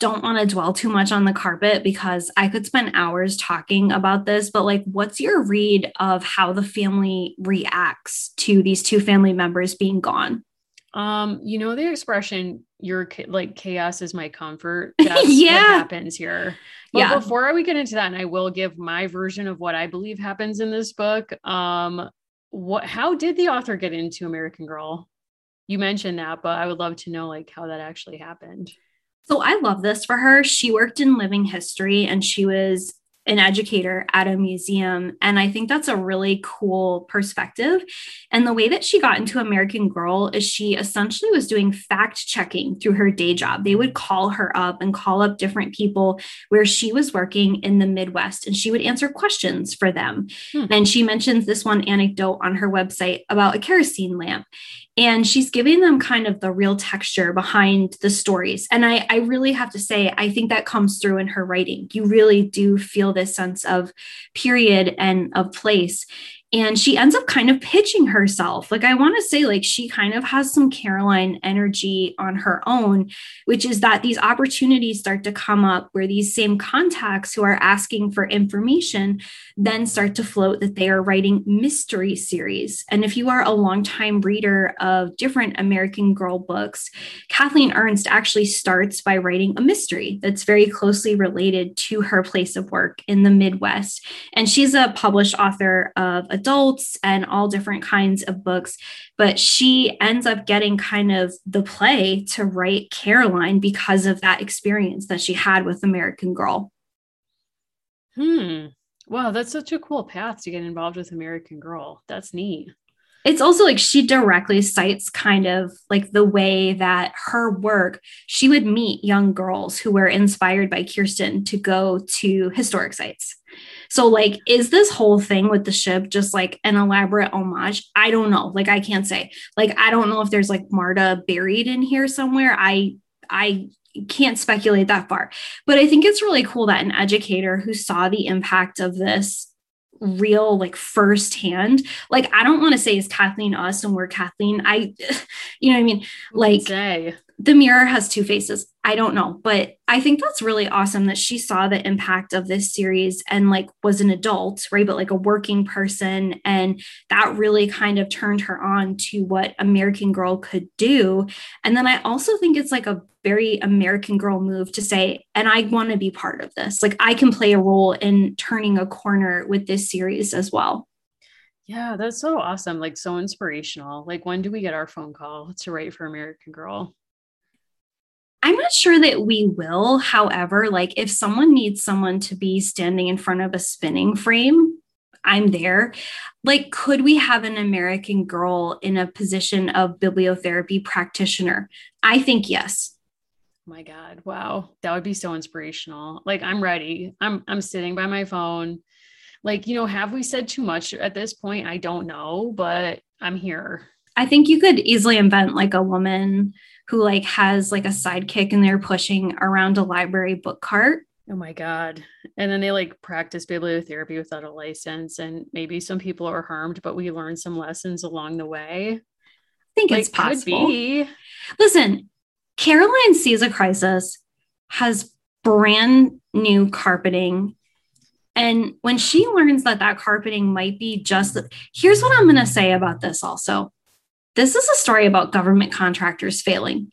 don't want to dwell too much on the carpet because I could spend hours talking about this, but like, what's your read of how the family reacts to these two family members being gone? Um, you know the expression "your like chaos is my comfort." (laughs) That's yeah, what happens here. But yeah. before we get into that, and I will give my version of what I believe happens in this book. Um, what? How did the author get into American Girl? You mentioned that, but I would love to know like how that actually happened. So I love this for her. She worked in living history and she was an educator at a museum. And I think that's a really cool perspective. And the way that she got into American Girl is she essentially was doing fact checking through her day job. They would call her up and call up different people where she was working in the Midwest and she would answer questions for them. Hmm. And she mentions this one anecdote on her website about a kerosene lamp and she's giving them kind of the real texture behind the stories. And I, I really have to say i think that comes through in her writing. You really do feel this sense of period and of place. And she ends up kind of pitching herself. Like, I want to say, like, she kind of has some Caroline energy on her own, which is that these opportunities start to come up where these same contacts who are asking for information then start to float that they are writing mystery series. And if you are a longtime reader of different American Girl books, Kathleen Ernst actually starts by writing a mystery that's very closely related to her place of work in the Midwest. And she's a published author of adults and all different kinds of books. But she ends up getting kind of the play to write Caroline because of that experience that she had with American Girl. Hmm. Wow, that's such a cool path to get involved with American Girl. That's neat. It's also like she directly cites kind of like the way that her work, she would meet young girls who were inspired by Kirsten to go to historic sites. So, like, is this whole thing with the ship just like an elaborate homage? I don't know. Like, I can't say. Like, I don't know if there's like Marta buried in here somewhere. I, I can't speculate that far. But I think it's really cool that an educator who saw the impact of this real like firsthand like i don't want to say is kathleen us and we're kathleen i (laughs) you know what i mean like say the mirror has two faces. I don't know, but I think that's really awesome that she saw the impact of this series and like was an adult, right? But like a working person. And that really kind of turned her on to what American Girl could do. And then I also think it's like a very American Girl move to say, and I want to be part of this. Like I can play a role in turning a corner with this series as well. Yeah, that's so awesome. Like so inspirational. Like when do we get our phone call to write for American Girl? I'm not sure that we will. However, like if someone needs someone to be standing in front of a spinning frame, I'm there. Like, could we have an American girl in a position of bibliotherapy practitioner? I think yes. Oh my God. Wow. That would be so inspirational. Like, I'm ready. I'm I'm sitting by my phone. Like, you know, have we said too much at this point? I don't know, but I'm here. I think you could easily invent like a woman who like has like a sidekick and they're pushing around a library book cart. Oh my God. And then they like practice bibliotherapy without a license. And maybe some people are harmed, but we learn some lessons along the way. I think like, it's possible. Listen, Caroline sees a crisis, has brand new carpeting. And when she learns that that carpeting might be just, here's what I'm going to say about this also this is a story about government contractors failing.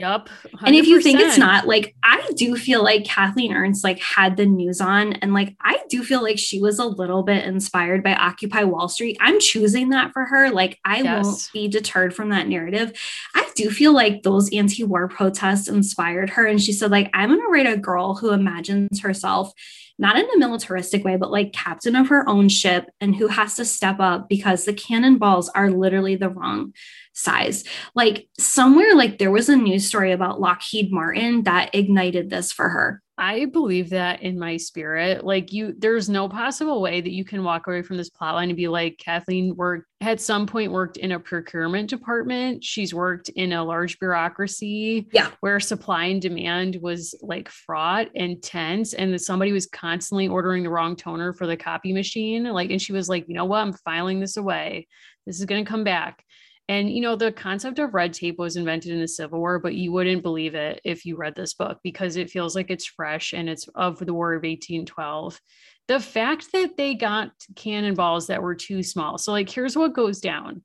Yep. 100%. And if you think it's not, like I do feel like Kathleen Ernst like had the news on and like I do feel like she was a little bit inspired by Occupy Wall Street. I'm choosing that for her. Like I yes. won't be deterred from that narrative. I do feel like those anti-war protests inspired her and she said like I'm going to write a girl who imagines herself not in a militaristic way, but like captain of her own ship and who has to step up because the cannonballs are literally the wrong size. Like somewhere, like there was a news story about Lockheed Martin that ignited this for her. I believe that in my spirit. Like you, there's no possible way that you can walk away from this plotline and be like, Kathleen worked at some point worked in a procurement department. She's worked in a large bureaucracy, yeah, where supply and demand was like fraught and tense, and that somebody was constantly ordering the wrong toner for the copy machine. Like, and she was like, you know what, I'm filing this away. This is going to come back. And, you know, the concept of red tape was invented in the Civil War, but you wouldn't believe it if you read this book because it feels like it's fresh and it's of the War of 1812. The fact that they got cannonballs that were too small. So, like, here's what goes down.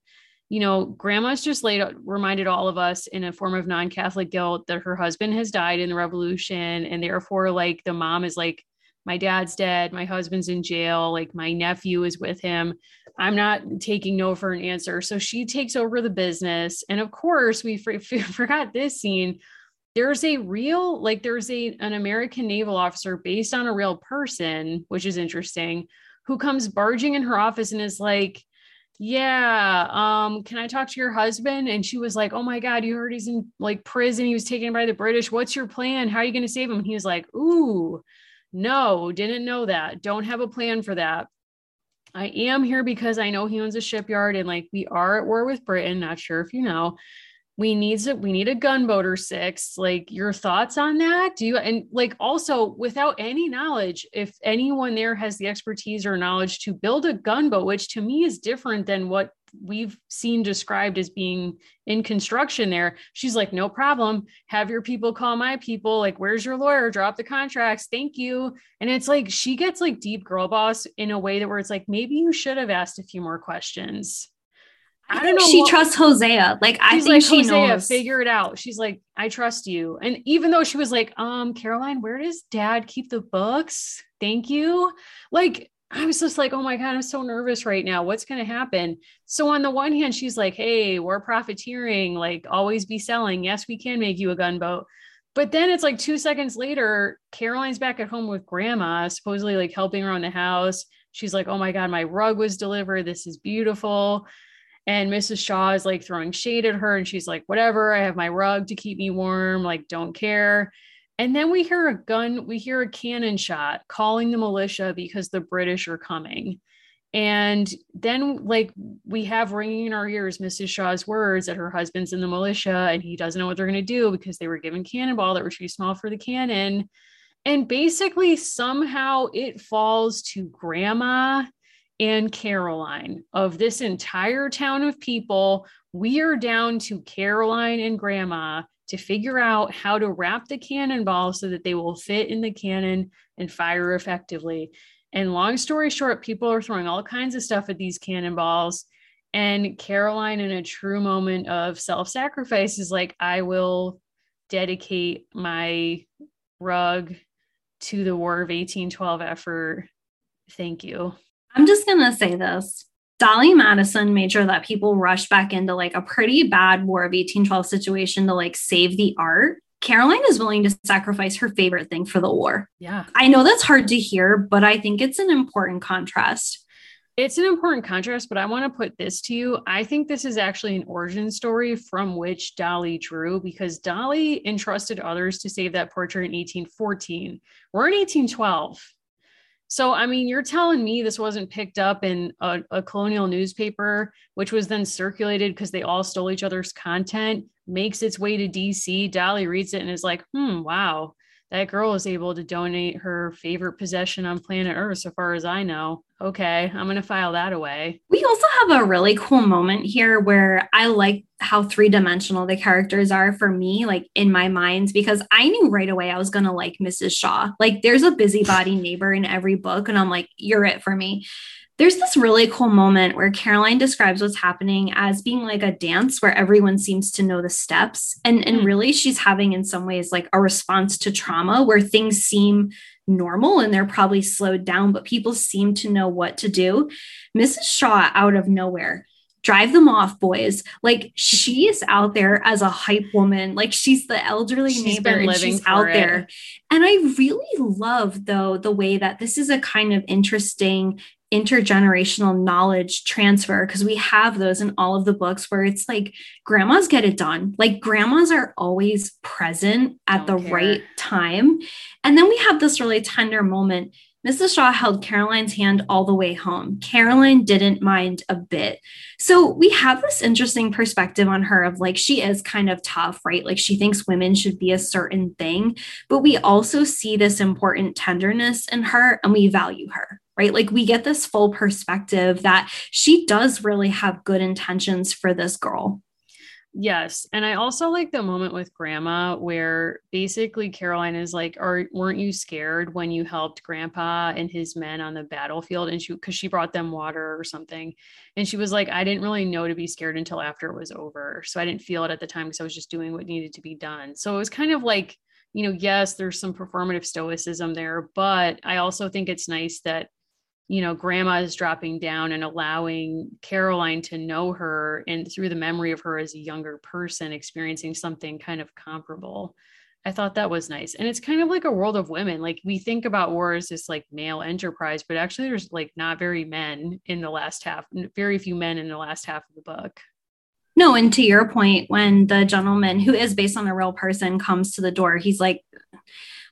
You know, grandma's just laid reminded all of us in a form of non Catholic guilt that her husband has died in the revolution. And therefore, like, the mom is like, my dad's dead, my husband's in jail, like, my nephew is with him I'm not taking no for an answer. So she takes over the business. And of course, we (laughs) forgot this scene. There's a real, like, there's a an American naval officer based on a real person, which is interesting, who comes barging in her office and is like, yeah um can i talk to your husband and she was like oh my god you heard he's in like prison he was taken by the british what's your plan how are you going to save him and he was like ooh no didn't know that don't have a plan for that I am here because I know he owns a shipyard and like we are at war with Britain. Not sure if you know. we need a we need a gunboat or six like your thoughts on that do you and like also without any knowledge if anyone there has the expertise or knowledge to build a gunboat which to me is different than what we've seen described as being in construction there she's like no problem have your people call my people like where's your lawyer drop the contracts thank you and it's like she gets like deep girl boss in a way that where it's like maybe you should have asked a few more questions I, I don't know. She what, trusts Hosea. Like I think like, she Hosea, knows. Figure it out. She's like, I trust you. And even though she was like, um, Caroline, where does Dad keep the books? Thank you. Like I was just like, oh my god, I'm so nervous right now. What's going to happen? So on the one hand, she's like, hey, we're profiteering. Like always be selling. Yes, we can make you a gunboat. But then it's like two seconds later, Caroline's back at home with grandma, supposedly like helping around the house. She's like, oh my God, my rug was delivered. This is beautiful. And Mrs. Shaw is like throwing shade at her and she's like, whatever, I have my rug to keep me warm, like, don't care. And then we hear a gun, we hear a cannon shot calling the militia because the British are coming. And then, like, we have ringing in our ears Mrs. Shaw's words that her husband's in the militia and he doesn't know what they're going to do because they were given cannonball that were too small for the cannon. And basically, somehow it falls to grandma and Caroline. Of this entire town of people, we are down to Caroline and Grandma to figure out how to wrap the cannonball so that they will fit in the cannon and fire effectively. And long story short, people are throwing all kinds of stuff at these cannonballs. And Caroline, in a true moment of self sacrifice, is like, I will dedicate my rug to the War of 1812 effort. Thank you. I'm just going to say this. Dolly Madison made sure that people rushed back into like a pretty bad War of 1812 situation to like save the art. Caroline is willing to sacrifice her favorite thing for the war. Yeah. I know that's hard to hear, but I think it's an important contrast. It's an important contrast, but I want to put this to you. I think this is actually an origin story from which Dolly drew because Dolly entrusted others to save that portrait in 1814. We're in 1812. So, I mean, you're telling me this wasn't picked up in a, a colonial newspaper, which was then circulated because they all stole each other's content, makes its way to DC. Dolly reads it and is like, hmm, wow, that girl is able to donate her favorite possession on planet Earth, so far as I know. Okay, I'm going to file that away. We also have a really cool moment here where I like how three dimensional the characters are for me, like in my mind, because I knew right away I was going to like Mrs. Shaw. Like, there's a busybody neighbor in every book, and I'm like, you're it for me there's this really cool moment where Caroline describes what's happening as being like a dance where everyone seems to know the steps. And, and hmm. really, she's having, in some ways, like a response to trauma where things seem normal and they're probably slowed down, but people seem to know what to do. Mrs. Shaw, out of nowhere, drive them off boys like she is out there as a hype woman like she's the elderly she's neighbor and she's out it. there and i really love though the way that this is a kind of interesting intergenerational knowledge transfer because we have those in all of the books where it's like grandmas get it done. Like grandmas are always present at Don't the care. right time. And then we have this really tender moment. Mrs. Shaw held Caroline's hand all the way home. Caroline didn't mind a bit. So we have this interesting perspective on her of like, she is kind of tough, right? Like, she thinks women should be a certain thing, but we also see this important tenderness in her and we value her right? Like we get this full perspective that she does really have good intentions for this girl. Yes. And I also like the moment with grandma where basically Caroline is like, Are weren't you scared when you helped grandpa and his men on the battlefield? And she because she brought them water or something. And she was like, I didn't really know to be scared until after it was over. So I didn't feel it at the time because I was just doing what needed to be done. So it was kind of like, you know, yes, there's some performative stoicism there, but I also think it's nice that you know, grandma is dropping down and allowing Caroline to know her and through the memory of her as a younger person experiencing something kind of comparable. I thought that was nice. And it's kind of like a world of women. Like we think about war as this like male enterprise, but actually there's like not very men in the last half, very few men in the last half of the book. No, and to your point, when the gentleman who is based on a real person comes to the door, he's like,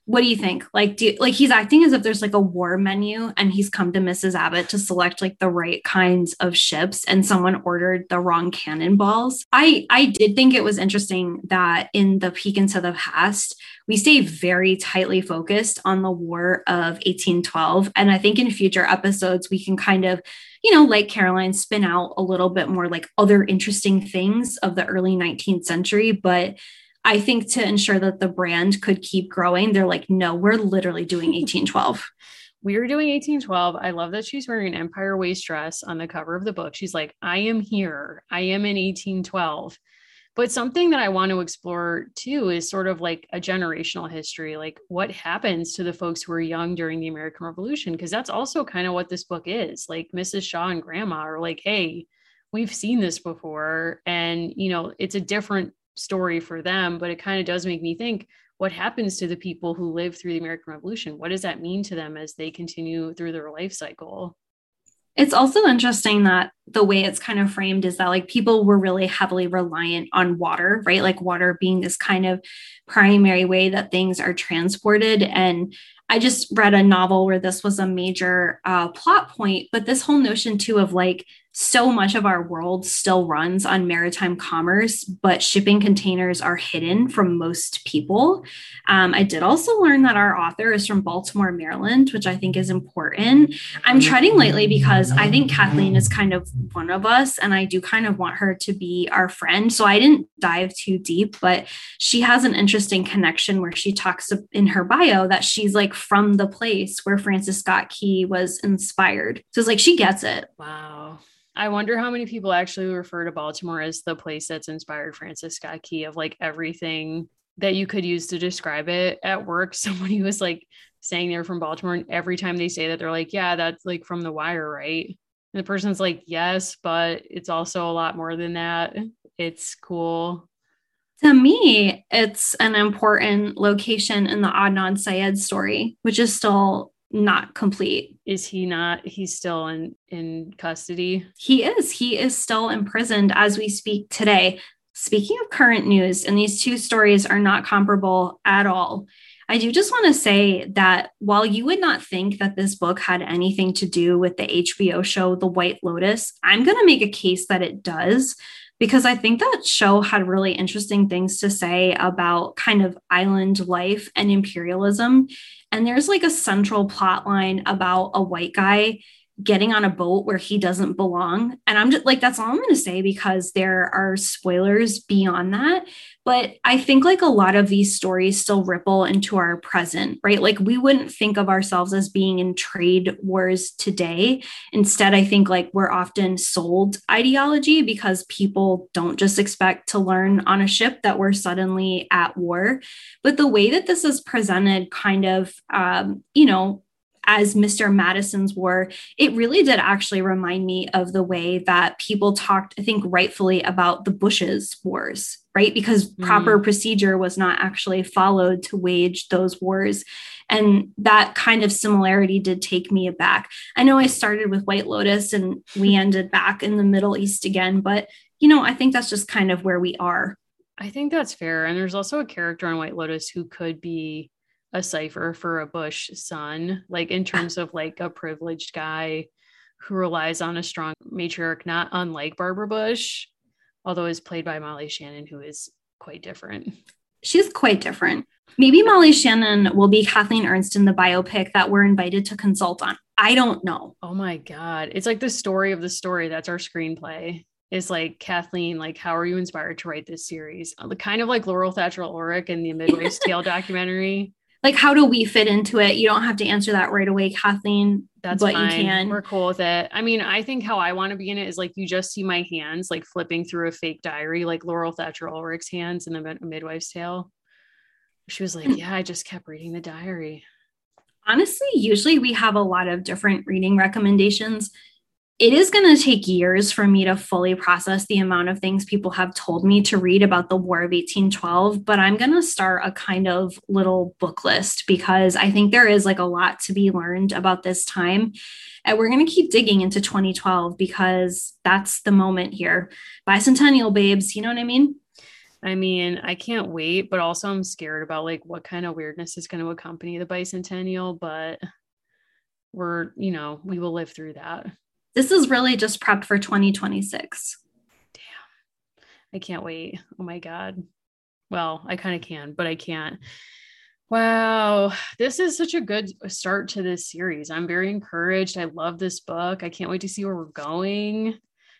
what do you think? Like, do like he's acting as if there's like a war menu and he's come to Mrs. Abbott to select like the right kinds of ships and someone ordered the wrong cannonballs. I I did think it was interesting that in the peek into the past, we stay very tightly focused on the War of 1812. And I think in future episodes, we can kind of, you know, like Caroline, spin out a little bit more like other interesting things of the early 19th century. But I think to ensure that the brand could keep growing, they're like, no, we're literally doing (laughs) 1812. we are doing 1812. I love that she's wearing an Empire waist dress on the cover of the book. She's like, I am here. I am in 1812. But something that I want to explore too is sort of like a generational history, like what happens to the folks who were young during the American Revolution, because that's also kind of what this book is. Like Mrs. Shaw and Grandma are like, hey, we've seen this before. And, you know, it's a different story for them, but it kind of does make me think what happens to the people who live through the American Revolution? What does that mean to them as they continue through their life cycle? It's also interesting that the way it's kind of framed is that like people were really heavily reliant on water, right? Like water being this kind of primary way that things are transported. And I just read a novel where this was a major uh, plot point, but this whole notion too of like so much of our world still runs on maritime commerce, but shipping containers are hidden from most people. Um, I did also learn that our author is from Baltimore, Maryland, which I think is important. I'm treading lightly because I think Kathleen is kind of one of us, and I do kind of want her to be our friend. So I didn't dive too deep, but she has an interesting connection where she talks in her bio that she's like from the place where Francis Scott Key was inspired. So it's like she gets it. Wow. I wonder how many people actually refer to Baltimore as the place that's inspired Francis Scott Key of like everything that you could use to describe it at work. (laughs) Somebody was like saying they're from Baltimore, and every time they say that, they're like, Yeah, that's like from the wire, right? And the person's like, Yes, but it's also a lot more than that. It's cool. To me, it's an important location in the Adnan Syed story, which is still not complete. Is he not? He's still in in custody. He is. He is still imprisoned as we speak today. Speaking of current news, and these two stories are not comparable at all. I do just want to say that while you would not think that this book had anything to do with the HBO show The White Lotus, I'm going to make a case that it does because I think that show had really interesting things to say about kind of island life and imperialism. And there's like a central plot line about a white guy getting on a boat where he doesn't belong. And I'm just like, that's all I'm going to say because there are spoilers beyond that. But I think like a lot of these stories still ripple into our present, right? Like we wouldn't think of ourselves as being in trade wars today. Instead, I think like we're often sold ideology because people don't just expect to learn on a ship that we're suddenly at war. But the way that this is presented kind of, um, you know, as Mr. Madison's war, it really did actually remind me of the way that people talked, I think, rightfully about the Bush's wars, right? Because mm. proper procedure was not actually followed to wage those wars. And that kind of similarity did take me aback. I know I started with White Lotus and (laughs) we ended back in the Middle East again, but you know, I think that's just kind of where we are. I think that's fair. And there's also a character on White Lotus who could be a cipher for a Bush son, like in (laughs) terms of like a privileged guy who relies on a strong matriarch, not unlike Barbara Bush, although is played by Molly Shannon, who is quite different. She's quite different. Maybe Molly Shannon will be Kathleen Ernst in the biopic that we're invited to consult on. I don't know. Oh my God. It's like the story of the story. That's our screenplay. Is like Kathleen, like, how are you inspired to write this series? Kind of like Laurel Thatcher Ulrich in the Midwife's Tale (laughs) documentary like how do we fit into it? You don't have to answer that right away kathleen that's but fine. you can. We're cool with it. I mean i think how i want to be in it is like you just see my hands like flipping through a fake diary like laurel thatcher ulrich's hands in the midwife's tale. She was like yeah i just kept reading the diary. Honestly usually we have a lot of different reading recommendations it is going to take years for me to fully process the amount of things people have told me to read about the War of 1812, but I'm going to start a kind of little book list because I think there is like a lot to be learned about this time. And we're going to keep digging into 2012 because that's the moment here. Bicentennial babes, you know what I mean? I mean, I can't wait, but also I'm scared about like what kind of weirdness is going to accompany the bicentennial, but we're, you know, we will live through that. This is really just prepped for 2026. Damn. I can't wait. Oh my God. Well, I kind of can, but I can't. Wow, this is such a good start to this series. I'm very encouraged. I love this book. I can't wait to see where we're going.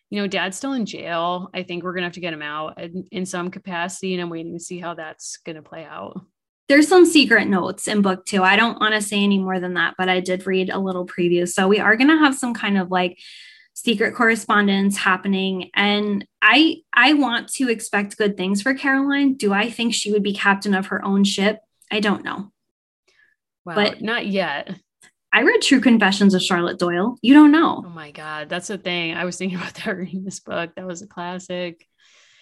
You know, dad's still in jail. I think we're going to have to get him out in, in some capacity, and I'm waiting to see how that's going to play out. There's some secret notes in book two. I don't want to say any more than that, but I did read a little preview. So we are going to have some kind of like secret correspondence happening and i i want to expect good things for caroline do i think she would be captain of her own ship I don't know. Wow, but not yet. I read True Confessions of Charlotte Doyle. You don't know. Oh my God. That's the thing. I was thinking (laughs) about that reading this book. That was a classic.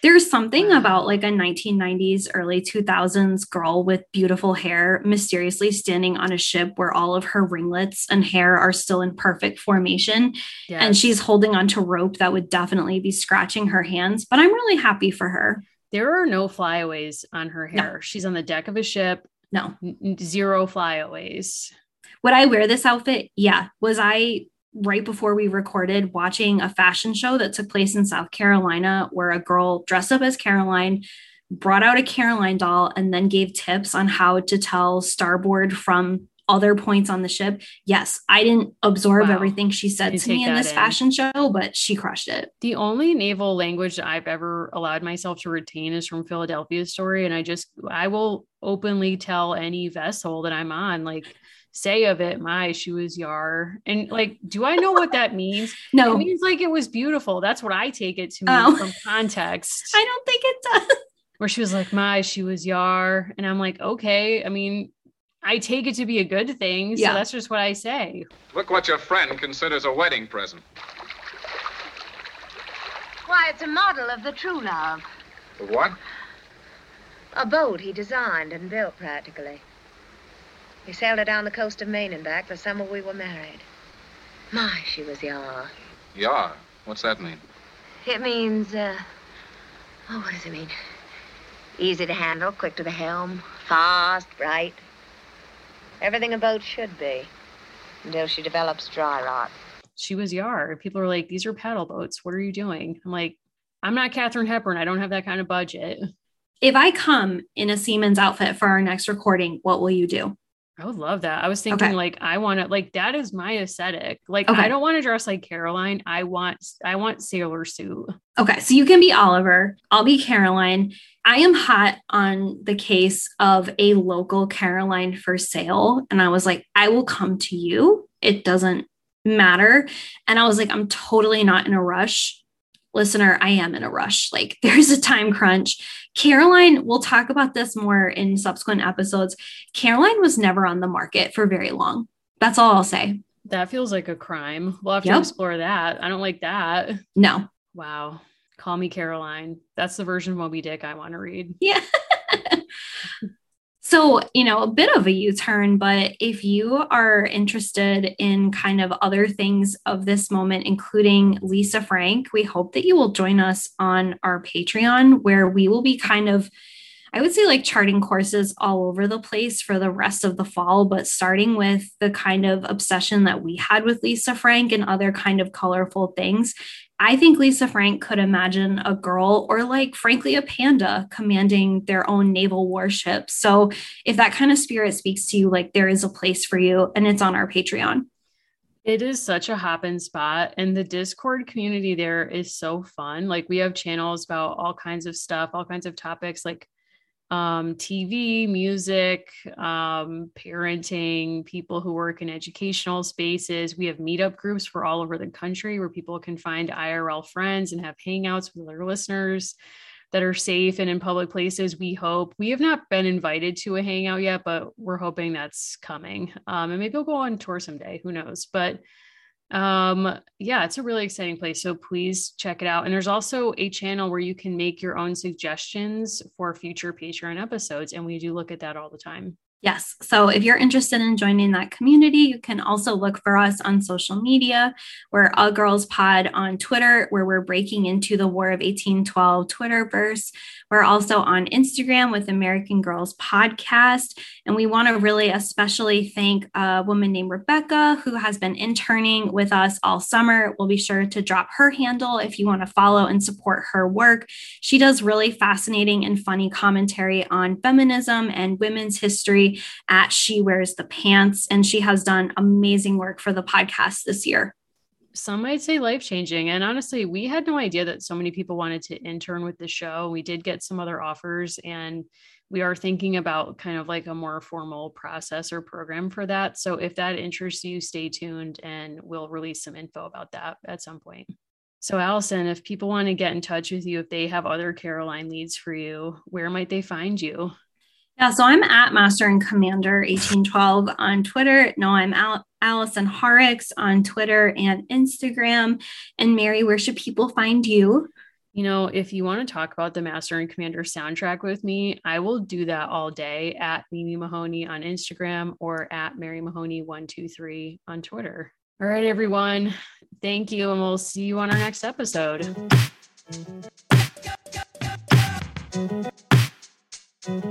There's something about like a 1990s, early 2000s girl with beautiful hair mysteriously standing on a ship where all of her ringlets and hair are still in perfect formation. Yes. And she's holding onto rope that would definitely be scratching her hands. But I'm really happy for her. There are no flyaways on her hair. No. She's on the deck of a ship no. Zero flyaways. Would I wear this outfit? Yeah. Was I right before we recorded watching a fashion show that took place in South Carolina where a girl dressed up as Caroline brought out a Caroline doll and then gave tips on how to tell starboard from other points on the ship. Yes, I didn't absorb wow. everything she said to me in this in. fashion show, but she crushed it. The only naval language I've ever allowed myself to retain is from Philadelphia story. And I just, I will openly tell any vessel that I'm on, like, say of it, my she was yar. And like, do I know what that means? (laughs) no. It means like it was beautiful. That's what I take it to mean oh. from context. (laughs) I don't think it does. Where she was like, my, she was yar. And I'm like, okay. I mean, I take it to be a good thing. So yeah. that's just what I say. Look what your friend considers a wedding present. Why, it's a model of the True Love. The what? A boat he designed and built practically. He sailed her down the coast of Maine and back the summer we were married. My, she was yar. Yar? What's that mean? It means, uh, oh, what does it mean? Easy to handle, quick to the helm, fast, bright, Everything a boat should be until she develops dry rot. She was yar. People are like, these are paddle boats. What are you doing? I'm like, I'm not Katharine Hepburn. I don't have that kind of budget. If I come in a seaman's outfit for our next recording, what will you do? I would love that. I was thinking okay. like I want to like that is my aesthetic. Like okay. I don't want to dress like Caroline. I want I want sailor suit. Okay, so you can be Oliver. I'll be Caroline. I am hot on the case of a local Caroline for sale and I was like I will come to you. It doesn't matter. And I was like I'm totally not in a rush listener, I am in a rush. Like (laughs) there's a time crunch. Caroline, we'll talk about this more in subsequent episodes. Caroline was never on the market for very long. That's all I'll say. That feels like a crime. We'll have yep. to explore that. I don't like that. No. Wow. Call me Caroline. That's the version of Moby Dick I want to read. Yeah. (laughs) So, you know, a bit of a U turn, but if you are interested in kind of other things of this moment, including Lisa Frank, we hope that you will join us on our Patreon, where we will be kind of, I would say, like charting courses all over the place for the rest of the fall, but starting with the kind of obsession that we had with Lisa Frank and other kind of colorful things. I think Lisa Frank could imagine a girl or, like, frankly, a panda commanding their own naval warship. So, if that kind of spirit speaks to you, like, there is a place for you, and it's on our Patreon. It is such a hopping spot. And the Discord community there is so fun. Like, we have channels about all kinds of stuff, all kinds of topics. Like, um, TV, music, um, parenting, people who work in educational spaces. We have meetup groups for all over the country where people can find IRL friends and have hangouts with other listeners that are safe and in public places. We hope we have not been invited to a hangout yet, but we're hoping that's coming. Um, and maybe we'll go on tour someday. Who knows? But um yeah it's a really exciting place so please check it out. And there's also a channel where you can make your own suggestions for future patreon episodes and we do look at that all the time Yes. So if you're interested in joining that community, you can also look for us on social media. We're All Girls Pod on Twitter, where we're breaking into the War of 1812 Twitterverse. We're also on Instagram with American Girls Podcast. And we want to really especially thank a woman named Rebecca, who has been interning with us all summer. We'll be sure to drop her handle if you want to follow and support her work. She does really fascinating and funny commentary on feminism and women's history at She Wears the Pants, and she has done amazing work for the podcast this year. Some might say life changing. And honestly, we had no idea that so many people wanted to intern with the show. We did get some other offers, and we are thinking about kind of like a more formal process or program for that. So if that interests you, stay tuned and we'll release some info about that at some point. So, Allison, if people want to get in touch with you, if they have other Caroline leads for you, where might they find you? Yeah, so I'm at Master and Commander 1812 on Twitter. No, I'm Al- Allison Horrocks on Twitter and Instagram. And Mary, where should people find you? You know, if you want to talk about the Master and Commander soundtrack with me, I will do that all day at Mimi Mahoney on Instagram or at Mary Mahoney123 on Twitter. All right, everyone. Thank you. And we'll see you on our next episode. Go, go, go,